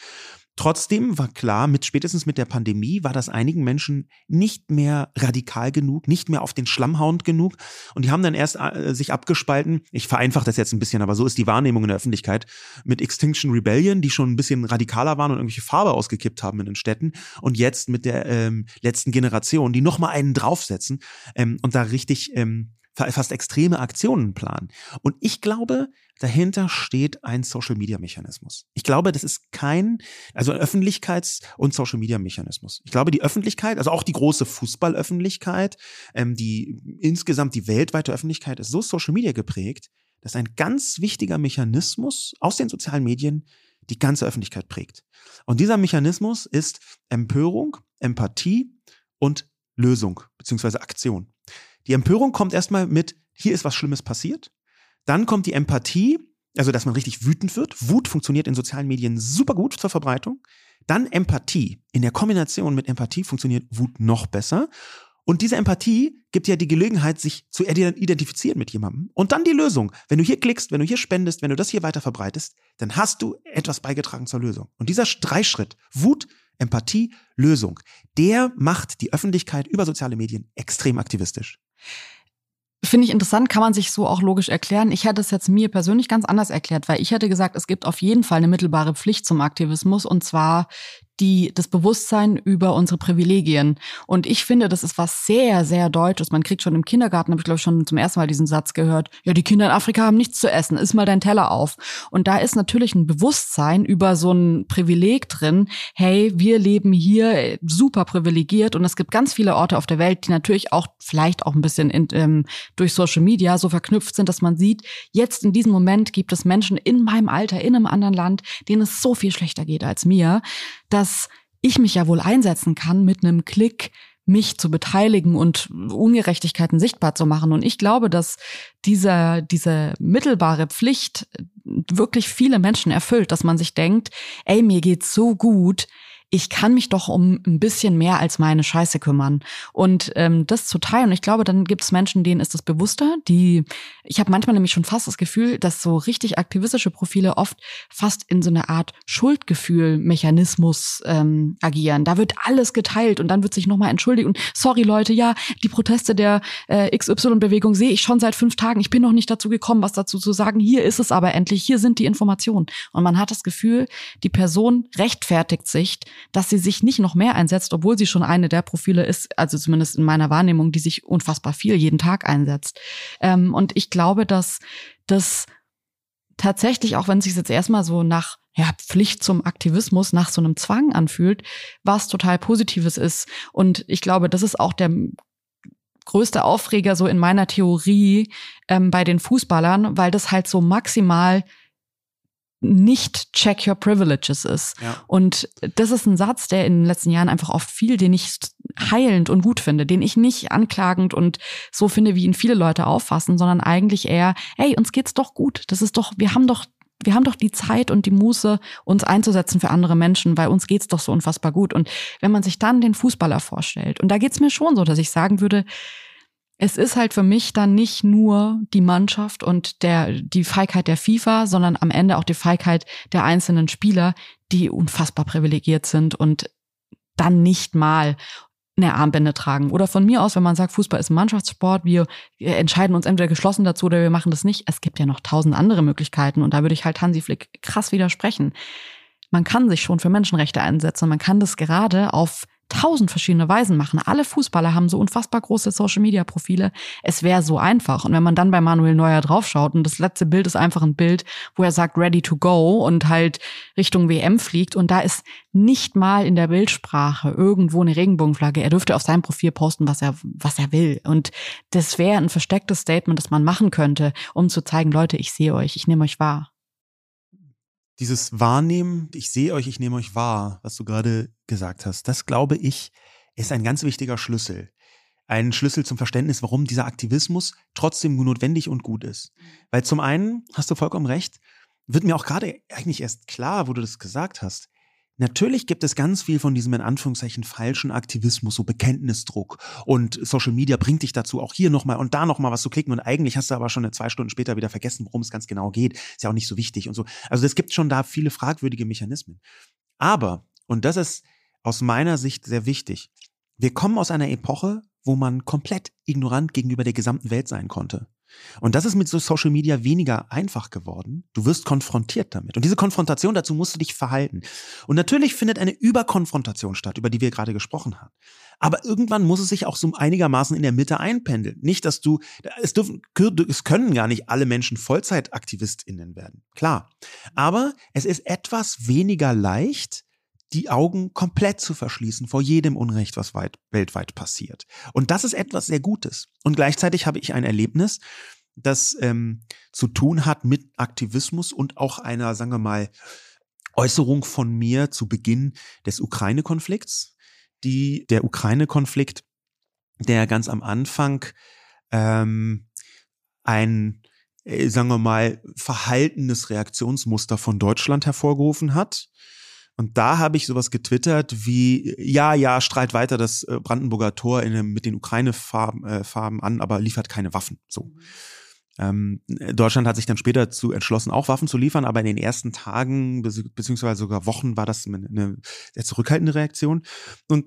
Trotzdem war klar, mit spätestens mit der Pandemie war das einigen Menschen nicht mehr radikal genug, nicht mehr auf den Schlammhound genug. Und die haben dann erst äh, sich abgespalten. Ich vereinfache das jetzt ein bisschen, aber so ist die Wahrnehmung in der Öffentlichkeit mit Extinction Rebellion, die schon ein bisschen radikaler waren und irgendwelche Farbe ausgekippt haben in den Städten. Und jetzt mit der ähm, letzten Generation, die nochmal einen draufsetzen ähm, und da richtig ähm, fast extreme Aktionen planen. Und ich glaube, dahinter steht ein Social-Media-Mechanismus. Ich glaube, das ist kein, also ein Öffentlichkeits- und Social-Media-Mechanismus. Ich glaube, die Öffentlichkeit, also auch die große Fußballöffentlichkeit, ähm, die insgesamt die weltweite Öffentlichkeit ist so Social-Media geprägt, dass ein ganz wichtiger Mechanismus aus den sozialen Medien die ganze Öffentlichkeit prägt. Und dieser Mechanismus ist Empörung, Empathie und Lösung beziehungsweise Aktion. Die Empörung kommt erstmal mit, hier ist was Schlimmes passiert. Dann kommt die Empathie, also dass man richtig wütend wird. Wut funktioniert in sozialen Medien super gut zur Verbreitung. Dann Empathie. In der Kombination mit Empathie funktioniert Wut noch besser. Und diese Empathie gibt ja die Gelegenheit, sich zu identifizieren mit jemandem. Und dann die Lösung. Wenn du hier klickst, wenn du hier spendest, wenn du das hier weiter verbreitest, dann hast du etwas beigetragen zur Lösung. Und dieser Dreischritt, Wut, Empathie, Lösung, der macht die Öffentlichkeit über soziale Medien extrem aktivistisch. Finde ich interessant, kann man sich so auch logisch erklären. Ich hätte es jetzt mir persönlich ganz anders erklärt, weil ich hätte gesagt, es gibt auf jeden Fall eine mittelbare Pflicht zum Aktivismus und zwar die, das Bewusstsein über unsere Privilegien. Und ich finde, das ist was sehr, sehr Deutsches. Man kriegt schon im Kindergarten, habe ich glaube ich schon zum ersten Mal diesen Satz gehört, ja, die Kinder in Afrika haben nichts zu essen, iss mal dein Teller auf. Und da ist natürlich ein Bewusstsein über so ein Privileg drin, hey, wir leben hier super privilegiert und es gibt ganz viele Orte auf der Welt, die natürlich auch vielleicht auch ein bisschen in, ähm, durch Social Media so verknüpft sind, dass man sieht, jetzt in diesem Moment gibt es Menschen in meinem Alter, in einem anderen Land, denen es so viel schlechter geht als mir dass ich mich ja wohl einsetzen kann, mit einem Klick mich zu beteiligen und Ungerechtigkeiten sichtbar zu machen. Und ich glaube, dass dieser, diese mittelbare Pflicht wirklich viele Menschen erfüllt, dass man sich denkt, ey, mir geht's so gut, ich kann mich doch um ein bisschen mehr als meine Scheiße kümmern. Und ähm, das zu teilen, ich glaube, dann gibt es Menschen, denen ist das bewusster, die, ich habe manchmal nämlich schon fast das Gefühl, dass so richtig aktivistische Profile oft fast in so eine Art Schuldgefühl-Mechanismus ähm, agieren. Da wird alles geteilt und dann wird sich nochmal entschuldigt und sorry Leute, ja, die Proteste der äh, XY-Bewegung sehe ich schon seit fünf Tagen. Ich bin noch nicht dazu gekommen, was dazu zu sagen. Hier ist es aber endlich, hier sind die Informationen. Und man hat das Gefühl, die Person rechtfertigt sich dass sie sich nicht noch mehr einsetzt, obwohl sie schon eine der Profile ist, also zumindest in meiner Wahrnehmung, die sich unfassbar viel jeden Tag einsetzt. Ähm, und ich glaube, dass das tatsächlich, auch wenn es sich jetzt erstmal so nach ja, Pflicht zum Aktivismus, nach so einem Zwang anfühlt, was total Positives ist. Und ich glaube, das ist auch der größte Aufreger so in meiner Theorie ähm, bei den Fußballern, weil das halt so maximal nicht check your privileges ist. Ja. Und das ist ein Satz, der in den letzten Jahren einfach oft fiel, den ich heilend und gut finde, den ich nicht anklagend und so finde, wie ihn viele Leute auffassen, sondern eigentlich eher, hey, uns geht's doch gut. Das ist doch, wir haben doch wir haben doch die Zeit und die Muße, uns einzusetzen für andere Menschen, weil uns geht's doch so unfassbar gut. Und wenn man sich dann den Fußballer vorstellt, und da geht's mir schon so, dass ich sagen würde, es ist halt für mich dann nicht nur die Mannschaft und der, die Feigheit der FIFA, sondern am Ende auch die Feigheit der einzelnen Spieler, die unfassbar privilegiert sind und dann nicht mal eine Armbände tragen. Oder von mir aus, wenn man sagt, Fußball ist ein Mannschaftssport, wir entscheiden uns entweder geschlossen dazu oder wir machen das nicht. Es gibt ja noch tausend andere Möglichkeiten und da würde ich halt Hansi Flick krass widersprechen. Man kann sich schon für Menschenrechte einsetzen. Man kann das gerade auf tausend verschiedene Weisen machen. Alle Fußballer haben so unfassbar große Social-Media-Profile. Es wäre so einfach. Und wenn man dann bei Manuel Neuer draufschaut und das letzte Bild ist einfach ein Bild, wo er sagt ready to go und halt Richtung WM fliegt und da ist nicht mal in der Bildsprache irgendwo eine Regenbogenflagge. Er dürfte auf seinem Profil posten, was er, was er will. Und das wäre ein verstecktes Statement, das man machen könnte, um zu zeigen, Leute, ich sehe euch, ich nehme euch wahr dieses Wahrnehmen, ich sehe euch, ich nehme euch wahr, was du gerade gesagt hast, das glaube ich, ist ein ganz wichtiger Schlüssel. Ein Schlüssel zum Verständnis, warum dieser Aktivismus trotzdem notwendig und gut ist. Weil zum einen, hast du vollkommen recht, wird mir auch gerade eigentlich erst klar, wo du das gesagt hast, Natürlich gibt es ganz viel von diesem in Anführungszeichen falschen Aktivismus, so Bekenntnisdruck. Und Social Media bringt dich dazu, auch hier nochmal und da nochmal was zu klicken. Und eigentlich hast du aber schon zwei Stunden später wieder vergessen, worum es ganz genau geht. Ist ja auch nicht so wichtig und so. Also es gibt schon da viele fragwürdige Mechanismen. Aber, und das ist aus meiner Sicht sehr wichtig, wir kommen aus einer Epoche, wo man komplett ignorant gegenüber der gesamten Welt sein konnte. Und das ist mit so Social Media weniger einfach geworden. Du wirst konfrontiert damit. Und diese Konfrontation dazu musst du dich verhalten. Und natürlich findet eine Überkonfrontation statt, über die wir gerade gesprochen haben. Aber irgendwann muss es sich auch so einigermaßen in der Mitte einpendeln. Nicht, dass du, es dürfen, es können gar nicht alle Menschen VollzeitaktivistInnen werden. Klar. Aber es ist etwas weniger leicht, die Augen komplett zu verschließen vor jedem Unrecht, was weit, weltweit passiert. Und das ist etwas sehr Gutes. Und gleichzeitig habe ich ein Erlebnis, das ähm, zu tun hat mit Aktivismus und auch einer, sagen wir mal, Äußerung von mir zu Beginn des Ukraine-Konflikts. Die, der Ukraine-Konflikt, der ganz am Anfang ähm, ein, äh, sagen wir mal, verhaltenes Reaktionsmuster von Deutschland hervorgerufen hat und da habe ich sowas getwittert wie, ja, ja, strahlt weiter das äh, Brandenburger Tor in, mit den Ukraine-Farben äh, Farben an, aber liefert keine Waffen. So. Ähm, Deutschland hat sich dann später zu entschlossen, auch Waffen zu liefern, aber in den ersten Tagen beziehungsweise sogar Wochen war das eine, eine sehr zurückhaltende Reaktion. Und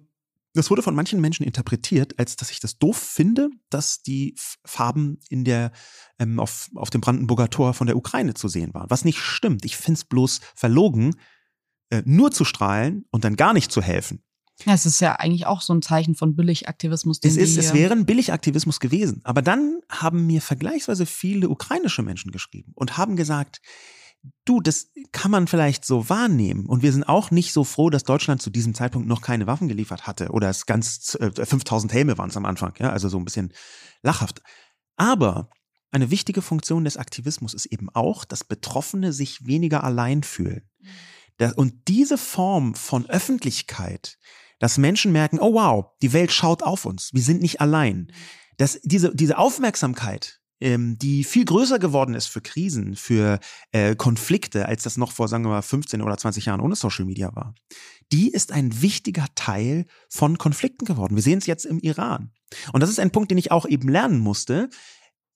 das wurde von manchen Menschen interpretiert, als dass ich das doof finde, dass die Farben in der ähm, auf, auf dem Brandenburger Tor von der Ukraine zu sehen waren. Was nicht stimmt. Ich finde es bloß verlogen, äh, nur zu strahlen und dann gar nicht zu helfen. Ja, es ist ja eigentlich auch so ein Zeichen von Billigaktivismus. Es ist, es wäre ein Billigaktivismus gewesen. Aber dann haben mir vergleichsweise viele ukrainische Menschen geschrieben und haben gesagt, du, das kann man vielleicht so wahrnehmen. Und wir sind auch nicht so froh, dass Deutschland zu diesem Zeitpunkt noch keine Waffen geliefert hatte. Oder es ganz, äh, 5000 Helme waren es am Anfang. Ja, also so ein bisschen lachhaft. Aber eine wichtige Funktion des Aktivismus ist eben auch, dass Betroffene sich weniger allein fühlen. Mhm. Und diese Form von Öffentlichkeit, dass Menschen merken, oh wow, die Welt schaut auf uns, wir sind nicht allein. Dass diese, diese Aufmerksamkeit, ähm, die viel größer geworden ist für Krisen, für äh, Konflikte, als das noch vor, sagen wir mal, 15 oder 20 Jahren ohne Social Media war, die ist ein wichtiger Teil von Konflikten geworden. Wir sehen es jetzt im Iran. Und das ist ein Punkt, den ich auch eben lernen musste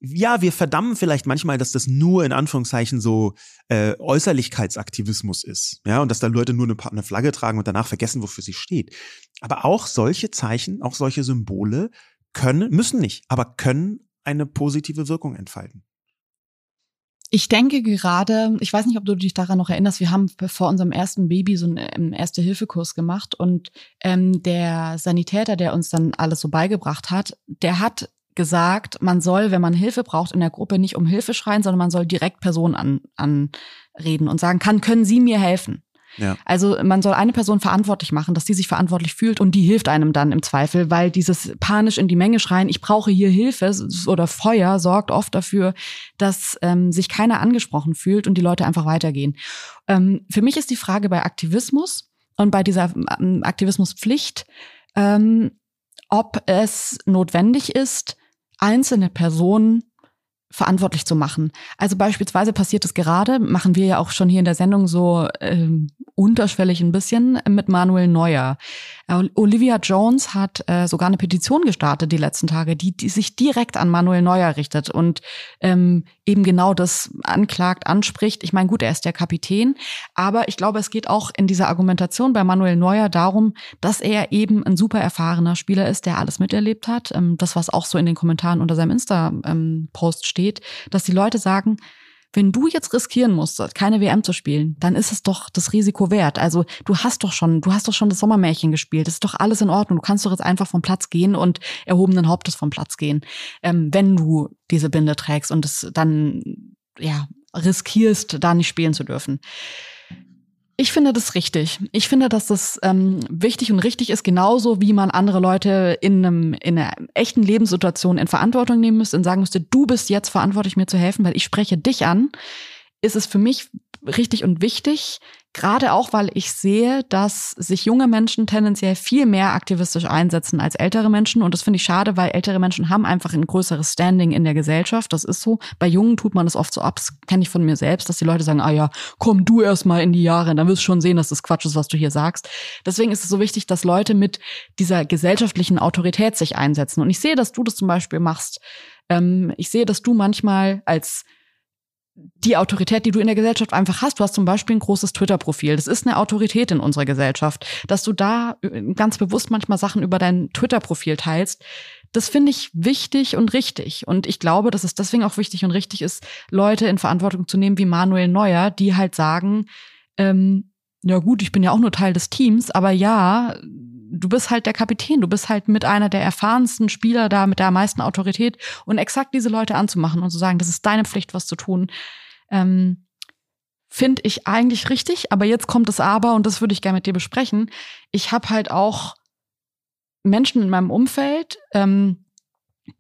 ja, wir verdammen vielleicht manchmal, dass das nur in Anführungszeichen so äh, Äußerlichkeitsaktivismus ist, ja, und dass da Leute nur eine, eine Flagge tragen und danach vergessen, wofür sie steht. Aber auch solche Zeichen, auch solche Symbole können, müssen nicht, aber können eine positive Wirkung entfalten. Ich denke gerade, ich weiß nicht, ob du dich daran noch erinnerst, wir haben vor unserem ersten Baby so einen ähm, Erste-Hilfe-Kurs gemacht und ähm, der Sanitäter, der uns dann alles so beigebracht hat, der hat gesagt, man soll, wenn man Hilfe braucht in der Gruppe, nicht um Hilfe schreien, sondern man soll direkt Personen an, anreden und sagen, kann, können Sie mir helfen? Ja. Also man soll eine Person verantwortlich machen, dass die sich verantwortlich fühlt und die hilft einem dann im Zweifel, weil dieses panisch in die Menge schreien, ich brauche hier Hilfe oder Feuer sorgt oft dafür, dass ähm, sich keiner angesprochen fühlt und die Leute einfach weitergehen. Ähm, für mich ist die Frage bei Aktivismus und bei dieser ähm, Aktivismuspflicht, ähm, ob es notwendig ist, einzelne Personen verantwortlich zu machen. Also beispielsweise passiert es gerade, machen wir ja auch schon hier in der Sendung so ähm, unterschwellig ein bisschen mit Manuel Neuer. Olivia Jones hat äh, sogar eine Petition gestartet die letzten Tage, die, die sich direkt an Manuel Neuer richtet und ähm, eben genau das anklagt, anspricht. Ich meine, gut, er ist der Kapitän, aber ich glaube, es geht auch in dieser Argumentation bei Manuel Neuer darum, dass er eben ein super erfahrener Spieler ist, der alles miterlebt hat. Ähm, das, was auch so in den Kommentaren unter seinem Insta-Post ähm, steht, dass die Leute sagen, wenn du jetzt riskieren musst, keine WM zu spielen, dann ist es doch das Risiko wert. Also du hast doch schon, du hast doch schon das Sommermärchen gespielt. Das ist doch alles in Ordnung. Du kannst doch jetzt einfach vom Platz gehen und erhobenen Hauptes vom Platz gehen, ähm, wenn du diese Binde trägst und es dann ja riskierst, da nicht spielen zu dürfen. Ich finde das richtig. Ich finde, dass das ähm, wichtig und richtig ist, genauso wie man andere Leute in, einem, in einer echten Lebenssituation in Verantwortung nehmen müsste und sagen müsste, du bist jetzt verantwortlich, mir zu helfen, weil ich spreche dich an, ist es für mich richtig und wichtig, Gerade auch, weil ich sehe, dass sich junge Menschen tendenziell viel mehr aktivistisch einsetzen als ältere Menschen. Und das finde ich schade, weil ältere Menschen haben einfach ein größeres Standing in der Gesellschaft. Das ist so. Bei Jungen tut man das oft so ab. Das kenne ich von mir selbst, dass die Leute sagen, ah ja, komm du erst mal in die Jahre, dann wirst du schon sehen, dass das Quatsch ist, was du hier sagst. Deswegen ist es so wichtig, dass Leute mit dieser gesellschaftlichen Autorität sich einsetzen. Und ich sehe, dass du das zum Beispiel machst. Ähm, ich sehe, dass du manchmal als die Autorität, die du in der Gesellschaft einfach hast. Du hast zum Beispiel ein großes Twitter-Profil. Das ist eine Autorität in unserer Gesellschaft. Dass du da äh, ganz bewusst manchmal Sachen über dein Twitter-Profil teilst, das finde ich wichtig und richtig. Und ich glaube, dass es deswegen auch wichtig und richtig ist, Leute in Verantwortung zu nehmen wie Manuel Neuer, die halt sagen, ähm, ja gut, ich bin ja auch nur Teil des Teams, aber ja, du bist halt der Kapitän, du bist halt mit einer der erfahrensten Spieler da, mit der meisten Autorität und exakt diese Leute anzumachen und zu sagen, das ist deine Pflicht, was zu tun, ähm, finde ich eigentlich richtig. Aber jetzt kommt es aber, und das würde ich gerne mit dir besprechen. Ich habe halt auch Menschen in meinem Umfeld, ähm,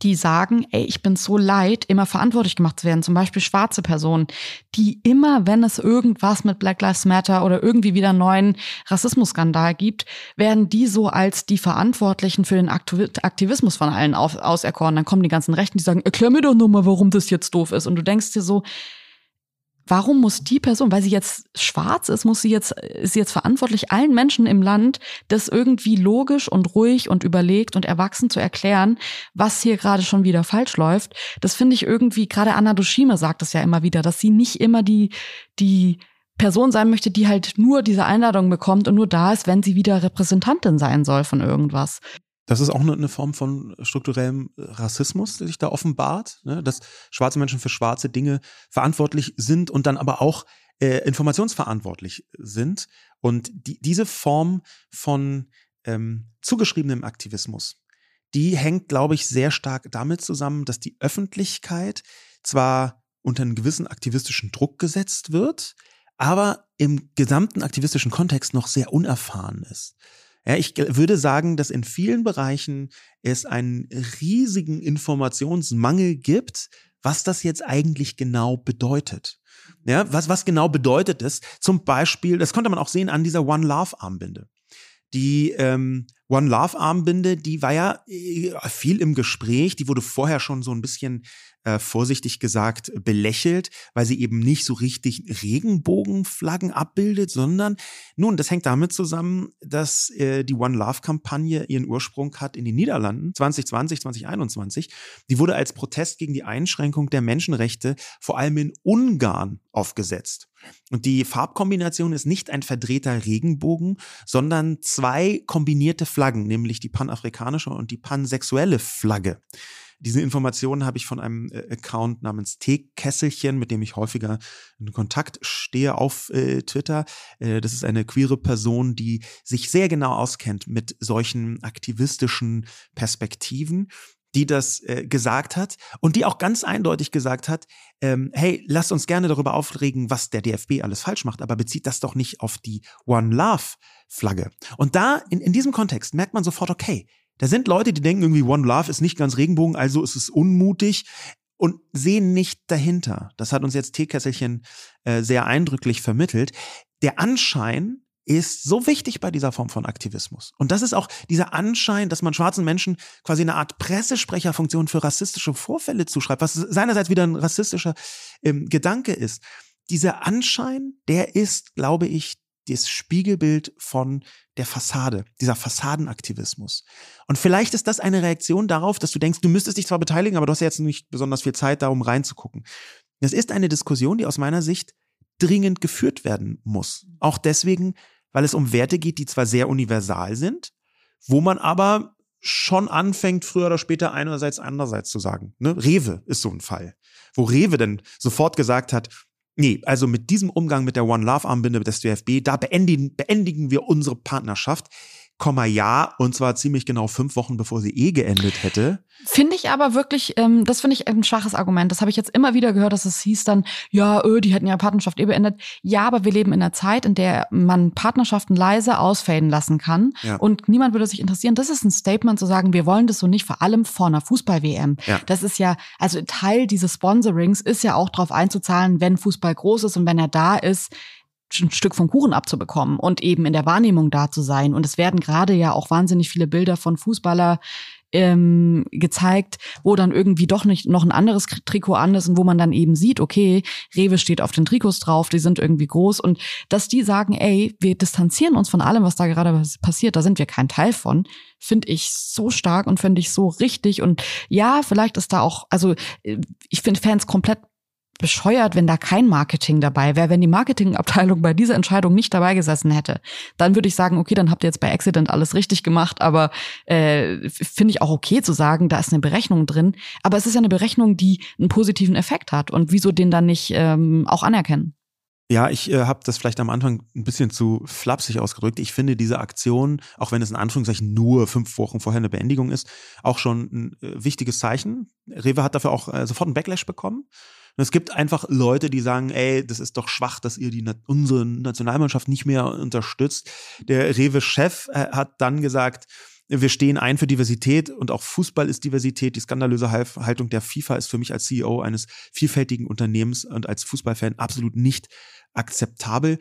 die sagen, ey, ich bin so leid, immer verantwortlich gemacht zu werden. Zum Beispiel schwarze Personen, die immer, wenn es irgendwas mit Black Lives Matter oder irgendwie wieder einen neuen Rassismusskandal gibt, werden die so als die Verantwortlichen für den Aktivismus von allen auserkoren. Dann kommen die ganzen Rechten, die sagen, erklär mir doch nur mal, warum das jetzt doof ist. Und du denkst dir so, Warum muss die Person, weil sie jetzt schwarz ist, muss sie jetzt, ist sie jetzt verantwortlich, allen Menschen im Land das irgendwie logisch und ruhig und überlegt und erwachsen zu erklären, was hier gerade schon wieder falsch läuft? Das finde ich irgendwie, gerade Anna Dushime sagt es ja immer wieder, dass sie nicht immer die, die Person sein möchte, die halt nur diese Einladung bekommt und nur da ist, wenn sie wieder Repräsentantin sein soll von irgendwas. Das ist auch eine Form von strukturellem Rassismus, der sich da offenbart, ne? dass schwarze Menschen für schwarze Dinge verantwortlich sind und dann aber auch äh, informationsverantwortlich sind. Und die, diese Form von ähm, zugeschriebenem Aktivismus, die hängt, glaube ich, sehr stark damit zusammen, dass die Öffentlichkeit zwar unter einen gewissen aktivistischen Druck gesetzt wird, aber im gesamten aktivistischen Kontext noch sehr unerfahren ist. Ja, ich würde sagen, dass in vielen Bereichen es einen riesigen Informationsmangel gibt, was das jetzt eigentlich genau bedeutet. Ja, was, was genau bedeutet es? Zum Beispiel, das konnte man auch sehen an dieser One Love Armbinde. Die ähm, One Love Armbinde, die war ja äh, viel im Gespräch, die wurde vorher schon so ein bisschen äh, vorsichtig gesagt belächelt, weil sie eben nicht so richtig Regenbogenflaggen abbildet, sondern nun, das hängt damit zusammen, dass äh, die One Love Kampagne ihren Ursprung hat in den Niederlanden 2020, 2021. Die wurde als Protest gegen die Einschränkung der Menschenrechte vor allem in Ungarn aufgesetzt. Und die Farbkombination ist nicht ein verdrehter Regenbogen, sondern zwei kombinierte Flaggen, nämlich die panafrikanische und die pansexuelle Flagge. Diese Informationen habe ich von einem äh, Account namens Teekesselchen, mit dem ich häufiger in Kontakt stehe auf äh, Twitter. Äh, das ist eine queere Person, die sich sehr genau auskennt mit solchen aktivistischen Perspektiven die das äh, gesagt hat und die auch ganz eindeutig gesagt hat, ähm, hey, lasst uns gerne darüber aufregen, was der DFB alles falsch macht, aber bezieht das doch nicht auf die One Love Flagge. Und da, in, in diesem Kontext, merkt man sofort, okay, da sind Leute, die denken irgendwie, One Love ist nicht ganz Regenbogen, also ist es unmutig und sehen nicht dahinter. Das hat uns jetzt Teekesselchen äh, sehr eindrücklich vermittelt. Der Anschein ist so wichtig bei dieser Form von Aktivismus. Und das ist auch dieser Anschein, dass man schwarzen Menschen quasi eine Art Pressesprecherfunktion für rassistische Vorfälle zuschreibt, was seinerseits wieder ein rassistischer ähm, Gedanke ist. Dieser Anschein, der ist, glaube ich, das Spiegelbild von der Fassade, dieser Fassadenaktivismus. Und vielleicht ist das eine Reaktion darauf, dass du denkst, du müsstest dich zwar beteiligen, aber du hast ja jetzt nicht besonders viel Zeit, da um reinzugucken. Das ist eine Diskussion, die aus meiner Sicht dringend geführt werden muss. Auch deswegen, weil es um Werte geht, die zwar sehr universal sind, wo man aber schon anfängt, früher oder später einerseits, andererseits zu sagen. Ne? Rewe ist so ein Fall, wo Rewe dann sofort gesagt hat, Nee, also mit diesem Umgang mit der One Love Armbinde des DFB, da beendigen, beendigen wir unsere Partnerschaft. Komma ja, und zwar ziemlich genau fünf Wochen, bevor sie eh geendet hätte. Finde ich aber wirklich, ähm, das finde ich ein schwaches Argument. Das habe ich jetzt immer wieder gehört, dass es hieß dann, ja, öh, die hätten ja Partnerschaft eh beendet. Ja, aber wir leben in einer Zeit, in der man Partnerschaften leise ausfaden lassen kann ja. und niemand würde sich interessieren. Das ist ein Statement zu sagen, wir wollen das so nicht, vor allem vor einer Fußball-WM. Ja. Das ist ja, also Teil dieses Sponsorings ist ja auch darauf einzuzahlen, wenn Fußball groß ist und wenn er da ist, ein Stück vom Kuchen abzubekommen und eben in der Wahrnehmung da zu sein. Und es werden gerade ja auch wahnsinnig viele Bilder von Fußballer ähm, gezeigt, wo dann irgendwie doch nicht noch ein anderes Trikot an ist und wo man dann eben sieht, okay, Rewe steht auf den Trikots drauf, die sind irgendwie groß und dass die sagen, ey, wir distanzieren uns von allem, was da gerade passiert, da sind wir kein Teil von, finde ich so stark und finde ich so richtig und ja, vielleicht ist da auch, also äh, ich finde Fans komplett bescheuert, wenn da kein Marketing dabei wäre. Wenn die Marketingabteilung bei dieser Entscheidung nicht dabei gesessen hätte, dann würde ich sagen, okay, dann habt ihr jetzt bei Accident alles richtig gemacht, aber äh, finde ich auch okay zu sagen, da ist eine Berechnung drin. Aber es ist ja eine Berechnung, die einen positiven Effekt hat. Und wieso den dann nicht ähm, auch anerkennen? Ja, ich äh, habe das vielleicht am Anfang ein bisschen zu flapsig ausgedrückt. Ich finde diese Aktion, auch wenn es in Anführungszeichen nur fünf Wochen vorher eine Beendigung ist, auch schon ein äh, wichtiges Zeichen. Rewe hat dafür auch äh, sofort einen Backlash bekommen. Und es gibt einfach Leute, die sagen, ey, das ist doch schwach, dass ihr die unsere Nationalmannschaft nicht mehr unterstützt. Der Rewe-Chef äh, hat dann gesagt, wir stehen ein für Diversität und auch Fußball ist Diversität. Die skandalöse Haltung der FIFA ist für mich als CEO eines vielfältigen Unternehmens und als Fußballfan absolut nicht akzeptabel.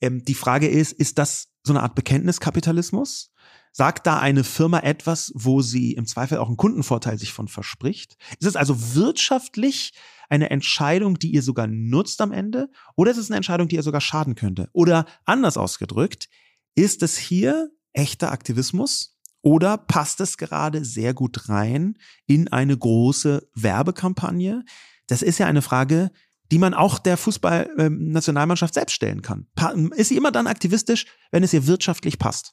Ähm, die Frage ist, ist das so eine Art Bekenntniskapitalismus? Sagt da eine Firma etwas, wo sie im Zweifel auch einen Kundenvorteil sich von verspricht? Ist es also wirtschaftlich eine Entscheidung, die ihr sogar nutzt am Ende? Oder ist es eine Entscheidung, die ihr sogar schaden könnte? Oder anders ausgedrückt, ist es hier echter Aktivismus? Oder passt es gerade sehr gut rein in eine große Werbekampagne? Das ist ja eine Frage, die man auch der Fußballnationalmannschaft selbst stellen kann. Ist sie immer dann aktivistisch, wenn es ihr wirtschaftlich passt?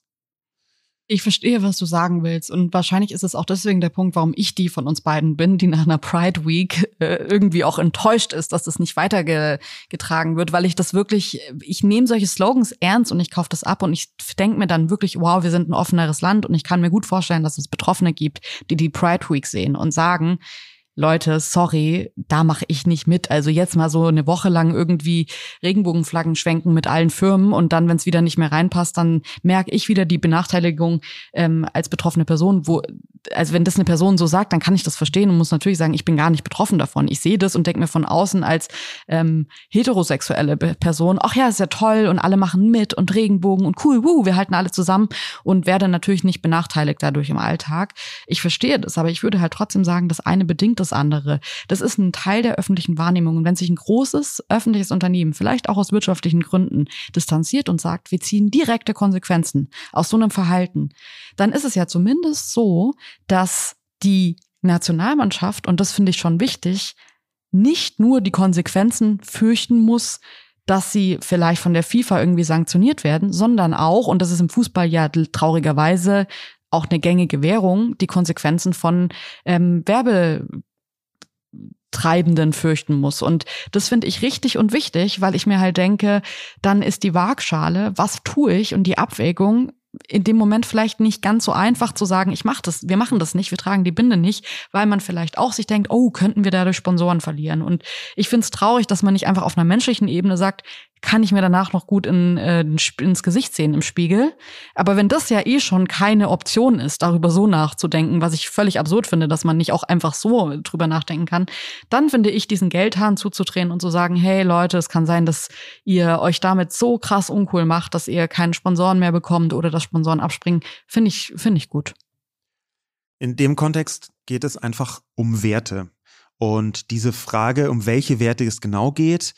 Ich verstehe, was du sagen willst. Und wahrscheinlich ist es auch deswegen der Punkt, warum ich die von uns beiden bin, die nach einer Pride Week äh, irgendwie auch enttäuscht ist, dass das nicht weitergetragen wird, weil ich das wirklich, ich nehme solche Slogans ernst und ich kaufe das ab und ich denke mir dann wirklich, wow, wir sind ein offeneres Land und ich kann mir gut vorstellen, dass es Betroffene gibt, die die Pride Week sehen und sagen, Leute, sorry, da mache ich nicht mit. Also jetzt mal so eine Woche lang irgendwie Regenbogenflaggen schwenken mit allen Firmen und dann, wenn es wieder nicht mehr reinpasst, dann merke ich wieder die Benachteiligung ähm, als betroffene Person, wo also wenn das eine Person so sagt, dann kann ich das verstehen und muss natürlich sagen, ich bin gar nicht betroffen davon. Ich sehe das und denke mir von außen als ähm, heterosexuelle Person, ach ja, ist ja toll und alle machen mit und Regenbogen und cool, wuh, wir halten alle zusammen und werde natürlich nicht benachteiligt dadurch im Alltag. Ich verstehe das, aber ich würde halt trotzdem sagen, das eine bedingt das andere. Das ist ein Teil der öffentlichen Wahrnehmung. Und wenn sich ein großes öffentliches Unternehmen, vielleicht auch aus wirtschaftlichen Gründen, distanziert und sagt, wir ziehen direkte Konsequenzen aus so einem Verhalten, dann ist es ja zumindest so, dass die Nationalmannschaft, und das finde ich schon wichtig, nicht nur die Konsequenzen fürchten muss, dass sie vielleicht von der FIFA irgendwie sanktioniert werden, sondern auch, und das ist im Fußball ja traurigerweise auch eine gängige Währung die Konsequenzen von ähm, Werbe Treibenden fürchten muss. Und das finde ich richtig und wichtig, weil ich mir halt denke, dann ist die Waagschale, was tue ich und die Abwägung in dem Moment vielleicht nicht ganz so einfach zu sagen, ich mache das, wir machen das nicht, wir tragen die Binde nicht, weil man vielleicht auch sich denkt, oh, könnten wir dadurch Sponsoren verlieren. Und ich finde es traurig, dass man nicht einfach auf einer menschlichen Ebene sagt, kann ich mir danach noch gut in, äh, ins Gesicht sehen im Spiegel. Aber wenn das ja eh schon keine Option ist, darüber so nachzudenken, was ich völlig absurd finde, dass man nicht auch einfach so drüber nachdenken kann, dann finde ich, diesen Geldhahn zuzudrehen und zu sagen, hey Leute, es kann sein, dass ihr euch damit so krass uncool macht, dass ihr keinen Sponsoren mehr bekommt oder dass Sponsoren abspringen, finde ich, finde ich gut. In dem Kontext geht es einfach um Werte. Und diese Frage, um welche Werte es genau geht,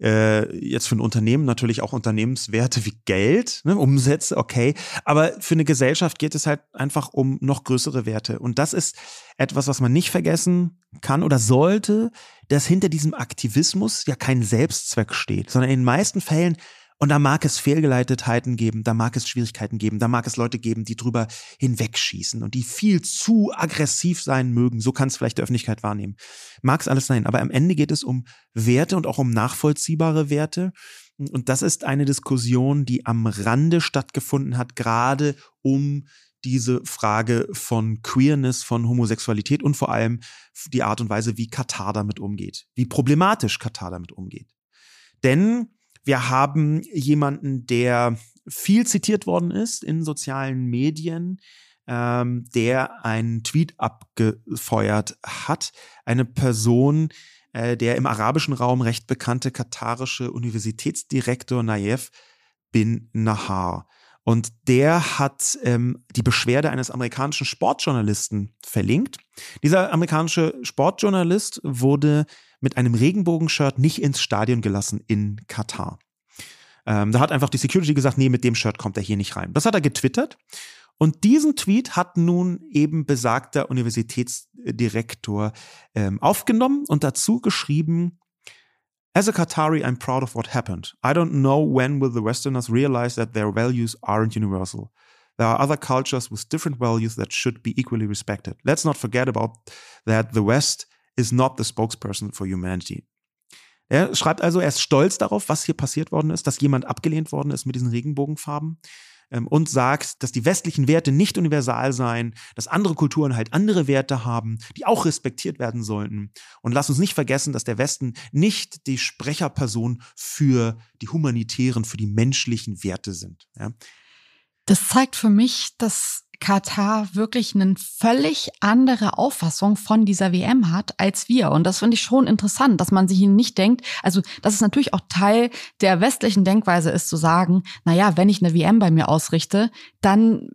äh, jetzt für ein Unternehmen natürlich auch Unternehmenswerte wie Geld, ne, Umsätze, okay. Aber für eine Gesellschaft geht es halt einfach um noch größere Werte. Und das ist etwas, was man nicht vergessen kann oder sollte, dass hinter diesem Aktivismus ja kein Selbstzweck steht, sondern in den meisten Fällen und da mag es Fehlgeleitetheiten geben, da mag es Schwierigkeiten geben, da mag es Leute geben, die drüber hinwegschießen und die viel zu aggressiv sein mögen. So kann es vielleicht die Öffentlichkeit wahrnehmen. Mag es alles sein, aber am Ende geht es um Werte und auch um nachvollziehbare Werte. Und das ist eine Diskussion, die am Rande stattgefunden hat, gerade um diese Frage von Queerness, von Homosexualität und vor allem die Art und Weise, wie Katar damit umgeht, wie problematisch Katar damit umgeht. Denn wir haben jemanden, der viel zitiert worden ist in sozialen Medien, ähm, der einen Tweet abgefeuert hat. Eine Person, äh, der im arabischen Raum recht bekannte katarische Universitätsdirektor Naif bin Nahar. Und der hat ähm, die Beschwerde eines amerikanischen Sportjournalisten verlinkt. Dieser amerikanische Sportjournalist wurde mit einem Regenbogenshirt nicht ins Stadion gelassen in Katar. Ähm, da hat einfach die Security gesagt, nee, mit dem Shirt kommt er hier nicht rein. Das hat er getwittert. Und diesen Tweet hat nun eben besagter Universitätsdirektor ähm, aufgenommen und dazu geschrieben, As a Qatari, I'm proud of what happened. I don't know when will the Westerners realize that their values aren't universal. There are other cultures with different values that should be equally respected. Let's not forget about that the West is not the spokesperson for humanity. Er schreibt also, er ist stolz darauf, was hier passiert worden ist, dass jemand abgelehnt worden ist mit diesen Regenbogenfarben ähm, und sagt, dass die westlichen Werte nicht universal seien, dass andere Kulturen halt andere Werte haben, die auch respektiert werden sollten. Und lass uns nicht vergessen, dass der Westen nicht die Sprecherperson für die humanitären, für die menschlichen Werte sind. Ja. Das zeigt für mich, dass Katar wirklich eine völlig andere Auffassung von dieser WM hat als wir. Und das finde ich schon interessant, dass man sich nicht denkt, also dass es natürlich auch Teil der westlichen Denkweise ist zu sagen, na ja, wenn ich eine WM bei mir ausrichte, dann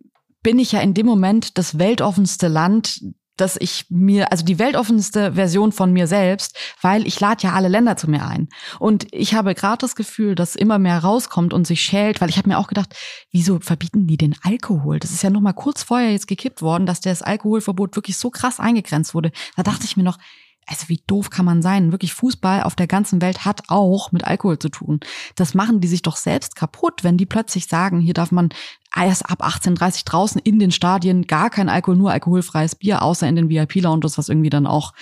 bin ich ja in dem Moment das weltoffenste Land dass ich mir, also die weltoffenste Version von mir selbst, weil ich lade ja alle Länder zu mir ein. Und ich habe gerade das Gefühl, dass immer mehr rauskommt und sich schält, weil ich habe mir auch gedacht, wieso verbieten die den Alkohol? Das ist ja noch mal kurz vorher jetzt gekippt worden, dass das Alkoholverbot wirklich so krass eingegrenzt wurde. Da dachte ich mir noch, also wie doof kann man sein? Wirklich Fußball auf der ganzen Welt hat auch mit Alkohol zu tun. Das machen die sich doch selbst kaputt, wenn die plötzlich sagen, hier darf man erst ab 18.30 draußen in den Stadien gar kein Alkohol, nur alkoholfreies Bier, außer in den VIP-Lounges, was irgendwie dann auch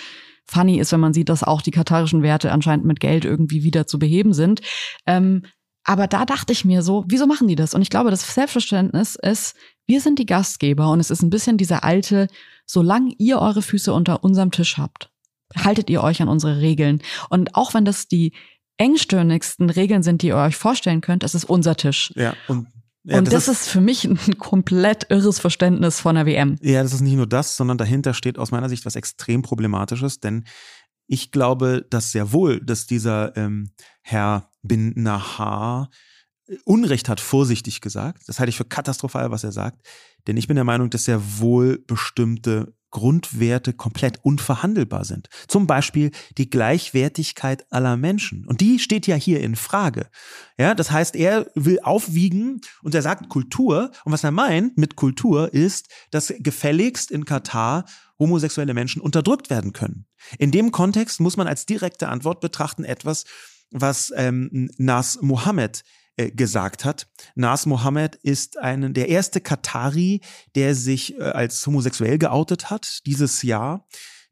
funny ist, wenn man sieht, dass auch die katarischen Werte anscheinend mit Geld irgendwie wieder zu beheben sind. Ähm, aber da dachte ich mir so, wieso machen die das? Und ich glaube, das Selbstverständnis ist, wir sind die Gastgeber und es ist ein bisschen dieser alte, solange ihr eure Füße unter unserem Tisch habt, haltet ihr euch an unsere Regeln. Und auch wenn das die engstirnigsten Regeln sind, die ihr euch vorstellen könnt, es ist unser Tisch. Ja, und ja, und das, das ist, ist, für mich ein komplett irres Verständnis von der WM. Ja, das ist nicht nur das, sondern dahinter steht aus meiner Sicht was extrem Problematisches, denn ich glaube, dass sehr wohl, dass dieser ähm, Herr Bin Nahar Unrecht hat, vorsichtig gesagt. Das halte ich für katastrophal, was er sagt. Denn ich bin der Meinung, dass er wohl bestimmte Grundwerte komplett unverhandelbar sind. Zum Beispiel die Gleichwertigkeit aller Menschen. Und die steht ja hier in Frage. Ja, das heißt, er will aufwiegen und er sagt Kultur. Und was er meint mit Kultur ist, dass gefälligst in Katar homosexuelle Menschen unterdrückt werden können. In dem Kontext muss man als direkte Antwort betrachten etwas, was ähm, Nas Mohammed äh, gesagt hat. Nas Mohammed ist ein, der erste Katari, der sich äh, als homosexuell geoutet hat dieses Jahr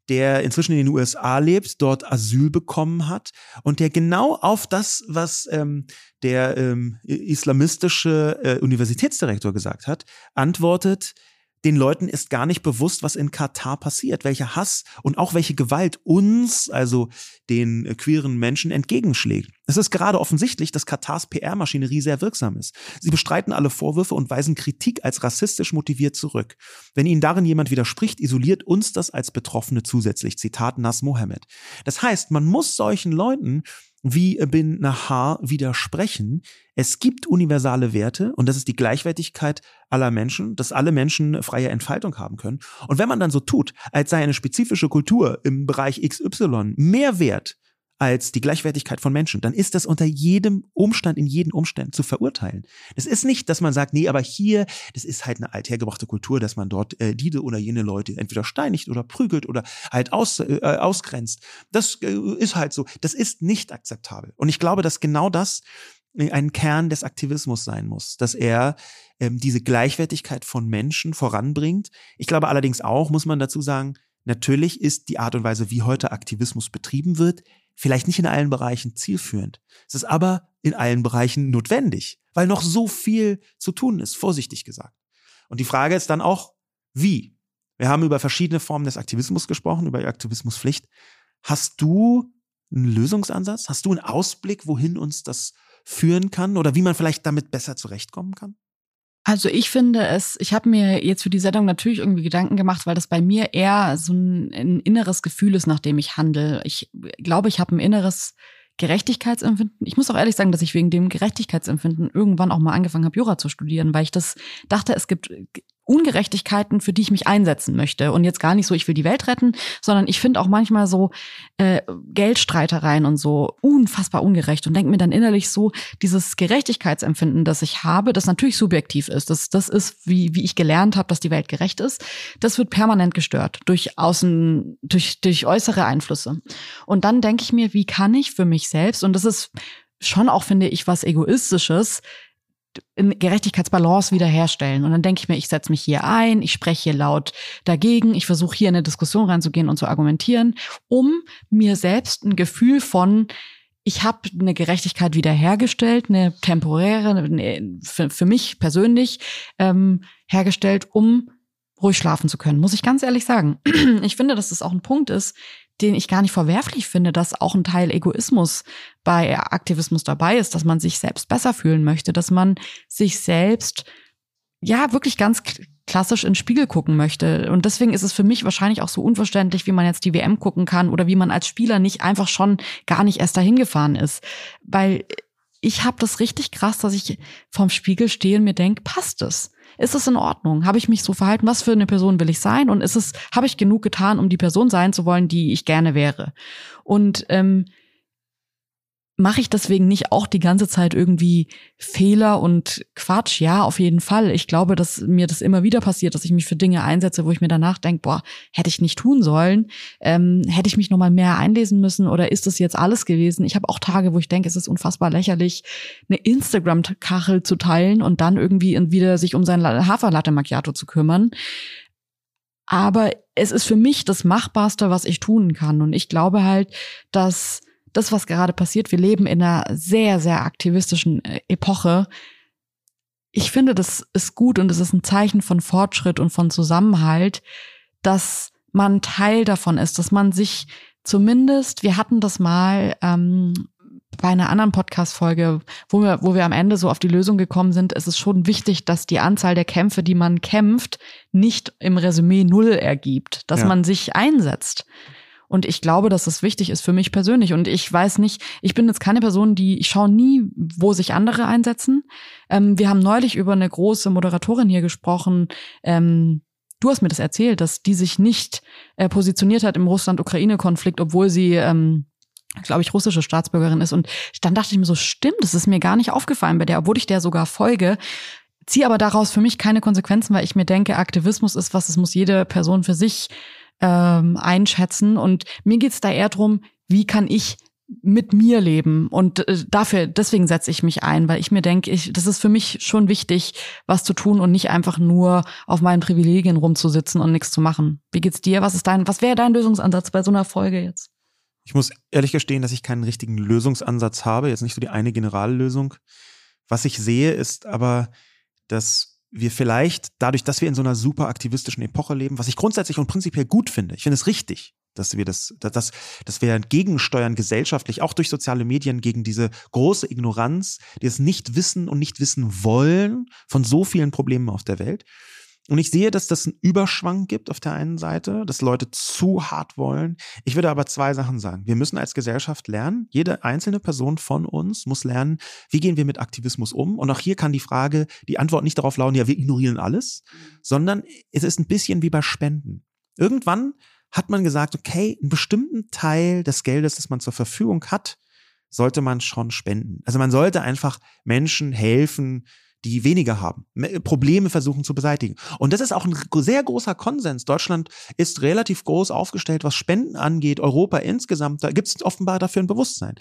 der inzwischen in den USA lebt, dort Asyl bekommen hat und der genau auf das, was ähm, der ähm, islamistische äh, Universitätsdirektor gesagt hat, antwortet, den Leuten ist gar nicht bewusst, was in Katar passiert, welcher Hass und auch welche Gewalt uns, also den äh, queeren Menschen, entgegenschlägt. Es ist gerade offensichtlich, dass Katars PR-Maschinerie sehr wirksam ist. Sie bestreiten alle Vorwürfe und weisen Kritik als rassistisch motiviert zurück. Wenn ihnen darin jemand widerspricht, isoliert uns das als Betroffene zusätzlich. Zitat Nas Mohammed. Das heißt, man muss solchen Leuten wie Bin Nahar widersprechen. Es gibt universale Werte und das ist die Gleichwertigkeit aller Menschen, dass alle Menschen freie Entfaltung haben können. Und wenn man dann so tut, als sei eine spezifische Kultur im Bereich XY mehr wert als die Gleichwertigkeit von Menschen, dann ist das unter jedem Umstand, in jedem Umständen zu verurteilen. Es ist nicht, dass man sagt, nee, aber hier, das ist halt eine althergebrachte Kultur, dass man dort äh, diese oder jene Leute entweder steinigt oder prügelt oder halt aus, äh, ausgrenzt. Das äh, ist halt so. Das ist nicht akzeptabel. Und ich glaube, dass genau das äh, ein Kern des Aktivismus sein muss, dass er ähm, diese Gleichwertigkeit von Menschen voranbringt. Ich glaube allerdings auch, muss man dazu sagen, natürlich ist die Art und Weise, wie heute Aktivismus betrieben wird, vielleicht nicht in allen Bereichen zielführend. Es ist aber in allen Bereichen notwendig, weil noch so viel zu tun ist, vorsichtig gesagt. Und die Frage ist dann auch, wie? Wir haben über verschiedene Formen des Aktivismus gesprochen, über die Aktivismuspflicht. Hast du einen Lösungsansatz? Hast du einen Ausblick, wohin uns das führen kann oder wie man vielleicht damit besser zurechtkommen kann? Also ich finde es, ich habe mir jetzt für die Sendung natürlich irgendwie Gedanken gemacht, weil das bei mir eher so ein, ein inneres Gefühl ist, nach dem ich handle. Ich glaube, ich habe ein inneres Gerechtigkeitsempfinden. Ich muss auch ehrlich sagen, dass ich wegen dem Gerechtigkeitsempfinden irgendwann auch mal angefangen habe, Jura zu studieren, weil ich das dachte, es gibt Ungerechtigkeiten, für die ich mich einsetzen möchte. Und jetzt gar nicht so, ich will die Welt retten, sondern ich finde auch manchmal so äh, Geldstreitereien und so unfassbar ungerecht und denke mir dann innerlich so, dieses Gerechtigkeitsempfinden, das ich habe, das natürlich subjektiv ist, das, das ist, wie, wie ich gelernt habe, dass die Welt gerecht ist, das wird permanent gestört durch außen, durch, durch äußere Einflüsse. Und dann denke ich mir, wie kann ich für mich selbst, und das ist schon auch, finde ich, was Egoistisches, Gerechtigkeitsbalance wiederherstellen. Und dann denke ich mir, ich setze mich hier ein, ich spreche hier laut dagegen, ich versuche hier in eine Diskussion reinzugehen und zu argumentieren, um mir selbst ein Gefühl von, ich habe eine Gerechtigkeit wiederhergestellt, eine temporäre, eine, für, für mich persönlich ähm, hergestellt, um ruhig schlafen zu können, muss ich ganz ehrlich sagen. Ich finde, dass das auch ein Punkt ist, den ich gar nicht verwerflich finde, dass auch ein Teil Egoismus bei Aktivismus dabei ist, dass man sich selbst besser fühlen möchte, dass man sich selbst ja wirklich ganz klassisch in Spiegel gucken möchte. Und deswegen ist es für mich wahrscheinlich auch so unverständlich, wie man jetzt die WM gucken kann oder wie man als Spieler nicht einfach schon gar nicht erst dahin gefahren ist. Weil ich habe das richtig krass, dass ich vorm Spiegel stehe und mir denke, passt es? Ist es in Ordnung? Habe ich mich so verhalten? Was für eine Person will ich sein? Und ist es, habe ich genug getan, um die Person sein zu wollen, die ich gerne wäre? Und ähm, mache ich deswegen nicht auch die ganze Zeit irgendwie Fehler und Quatsch? Ja, auf jeden Fall. Ich glaube, dass mir das immer wieder passiert, dass ich mich für Dinge einsetze, wo ich mir danach denke, boah, hätte ich nicht tun sollen, ähm, hätte ich mich noch mal mehr einlesen müssen oder ist das jetzt alles gewesen? Ich habe auch Tage, wo ich denke, es ist unfassbar lächerlich, eine Instagram-Kachel zu teilen und dann irgendwie wieder sich um sein Haferlatte Macchiato zu kümmern. Aber es ist für mich das Machbarste, was ich tun kann. Und ich glaube halt, dass das, was gerade passiert, wir leben in einer sehr, sehr aktivistischen äh, Epoche. Ich finde, das ist gut und es ist ein Zeichen von Fortschritt und von Zusammenhalt, dass man Teil davon ist, dass man sich zumindest, wir hatten das mal ähm, bei einer anderen Podcast-Folge, wo wir, wo wir am Ende so auf die Lösung gekommen sind, ist es schon wichtig, dass die Anzahl der Kämpfe, die man kämpft, nicht im Resümee null ergibt, dass ja. man sich einsetzt. Und ich glaube, dass das wichtig ist für mich persönlich. Und ich weiß nicht, ich bin jetzt keine Person, die, ich schaue nie, wo sich andere einsetzen. Ähm, wir haben neulich über eine große Moderatorin hier gesprochen, ähm, Du hast mir das erzählt, dass die sich nicht äh, positioniert hat im Russland-Ukraine-Konflikt, obwohl sie, ähm, glaube ich, russische Staatsbürgerin ist. Und dann dachte ich mir so, stimmt, das ist mir gar nicht aufgefallen bei der, obwohl ich der sogar folge. Ziehe aber daraus für mich keine Konsequenzen, weil ich mir denke, Aktivismus ist was, es muss jede Person für sich ähm, einschätzen. Und mir geht's da eher drum, wie kann ich mit mir leben und äh, dafür deswegen setze ich mich ein, weil ich mir denke, ich das ist für mich schon wichtig, was zu tun und nicht einfach nur auf meinen Privilegien rumzusitzen und nichts zu machen. Wie geht's dir? Was ist dein was wäre dein Lösungsansatz bei so einer Folge jetzt? Ich muss ehrlich gestehen, dass ich keinen richtigen Lösungsansatz habe, jetzt nicht so die eine Generallösung. Was ich sehe, ist aber, dass wir vielleicht dadurch, dass wir in so einer super aktivistischen Epoche leben, was ich grundsätzlich und prinzipiell gut finde, ich finde es richtig, dass wir das, dass, dass wir gegensteuern gesellschaftlich, auch durch soziale Medien, gegen diese große Ignoranz, die es nicht wissen und nicht wissen wollen von so vielen Problemen auf der Welt. Und ich sehe, dass das einen Überschwang gibt auf der einen Seite, dass Leute zu hart wollen. Ich würde aber zwei Sachen sagen. Wir müssen als Gesellschaft lernen, jede einzelne Person von uns muss lernen, wie gehen wir mit Aktivismus um. Und auch hier kann die Frage, die Antwort nicht darauf lauten, ja, wir ignorieren alles, sondern es ist ein bisschen wie bei Spenden. Irgendwann hat man gesagt, okay, einen bestimmten Teil des Geldes, das man zur Verfügung hat, sollte man schon spenden. Also man sollte einfach Menschen helfen, die weniger haben, Probleme versuchen zu beseitigen. Und das ist auch ein sehr großer Konsens. Deutschland ist relativ groß aufgestellt, was Spenden angeht. Europa insgesamt, da gibt es offenbar dafür ein Bewusstsein.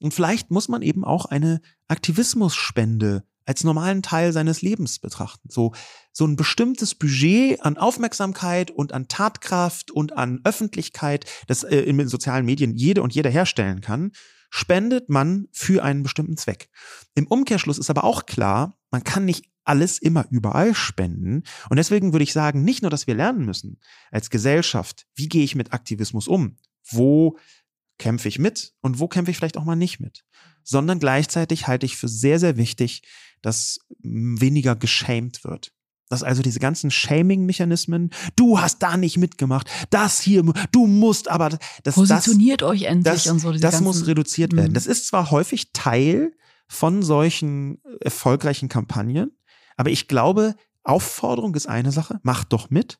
Und vielleicht muss man eben auch eine Aktivismusspende als normalen Teil seines Lebens betrachten. So, so ein bestimmtes Budget an Aufmerksamkeit und an Tatkraft und an Öffentlichkeit, das äh, in den sozialen Medien jede und jeder herstellen kann, spendet man für einen bestimmten Zweck. Im Umkehrschluss ist aber auch klar, man kann nicht alles immer überall spenden. Und deswegen würde ich sagen, nicht nur, dass wir lernen müssen als Gesellschaft, wie gehe ich mit Aktivismus um? Wo kämpfe ich mit und wo kämpfe ich vielleicht auch mal nicht mit? Sondern gleichzeitig halte ich für sehr, sehr wichtig, dass weniger geschämt wird. Dass also diese ganzen Shaming-Mechanismen, du hast da nicht mitgemacht, das hier, du musst aber, das, positioniert das, euch endlich das, und so. Das ganzen, muss reduziert werden. Mhm. Das ist zwar häufig Teil von solchen erfolgreichen Kampagnen, aber ich glaube, Aufforderung ist eine Sache, macht doch mit.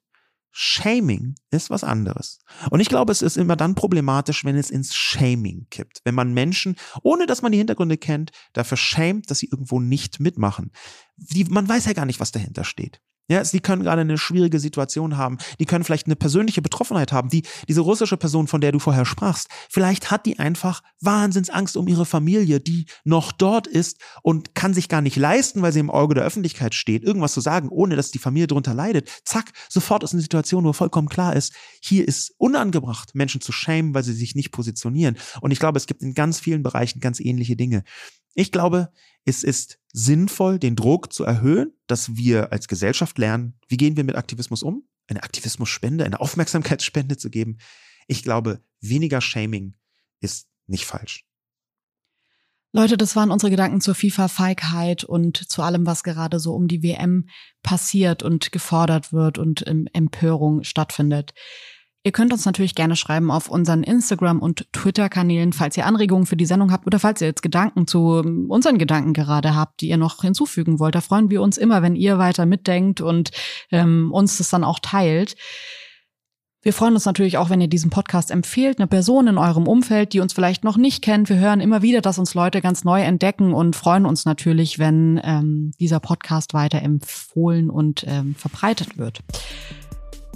Shaming ist was anderes. Und ich glaube, es ist immer dann problematisch, wenn es ins Shaming kippt. Wenn man Menschen, ohne dass man die Hintergründe kennt, dafür schämt, dass sie irgendwo nicht mitmachen. Die, man weiß ja gar nicht, was dahinter steht. Ja, sie können gerade eine schwierige Situation haben. Die können vielleicht eine persönliche Betroffenheit haben. Die, diese russische Person, von der du vorher sprachst, vielleicht hat die einfach Wahnsinnsangst um ihre Familie, die noch dort ist und kann sich gar nicht leisten, weil sie im Auge der Öffentlichkeit steht, irgendwas zu sagen, ohne dass die Familie darunter leidet. Zack, sofort ist eine Situation, wo vollkommen klar ist, hier ist unangebracht, Menschen zu schämen, weil sie sich nicht positionieren. Und ich glaube, es gibt in ganz vielen Bereichen ganz ähnliche Dinge. Ich glaube, es ist sinnvoll, den Druck zu erhöhen, dass wir als Gesellschaft lernen, wie gehen wir mit Aktivismus um, eine Aktivismusspende, eine Aufmerksamkeitsspende zu geben. Ich glaube, weniger Shaming ist nicht falsch. Leute, das waren unsere Gedanken zur FIFA-Feigheit und zu allem, was gerade so um die WM passiert und gefordert wird und Empörung stattfindet. Ihr könnt uns natürlich gerne schreiben auf unseren Instagram- und Twitter-Kanälen, falls ihr Anregungen für die Sendung habt oder falls ihr jetzt Gedanken zu ähm, unseren Gedanken gerade habt, die ihr noch hinzufügen wollt. Da freuen wir uns immer, wenn ihr weiter mitdenkt und ähm, uns das dann auch teilt. Wir freuen uns natürlich auch, wenn ihr diesen Podcast empfehlt, eine Person in eurem Umfeld, die uns vielleicht noch nicht kennt. Wir hören immer wieder, dass uns Leute ganz neu entdecken und freuen uns natürlich, wenn ähm, dieser Podcast weiter empfohlen und ähm, verbreitet wird.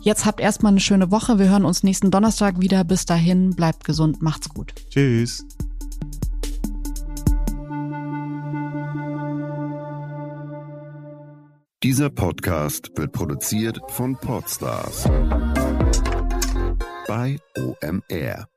Jetzt habt erstmal eine schöne Woche. Wir hören uns nächsten Donnerstag wieder. Bis dahin, bleibt gesund, macht's gut. Tschüss. Dieser Podcast wird produziert von Podstars bei OMR.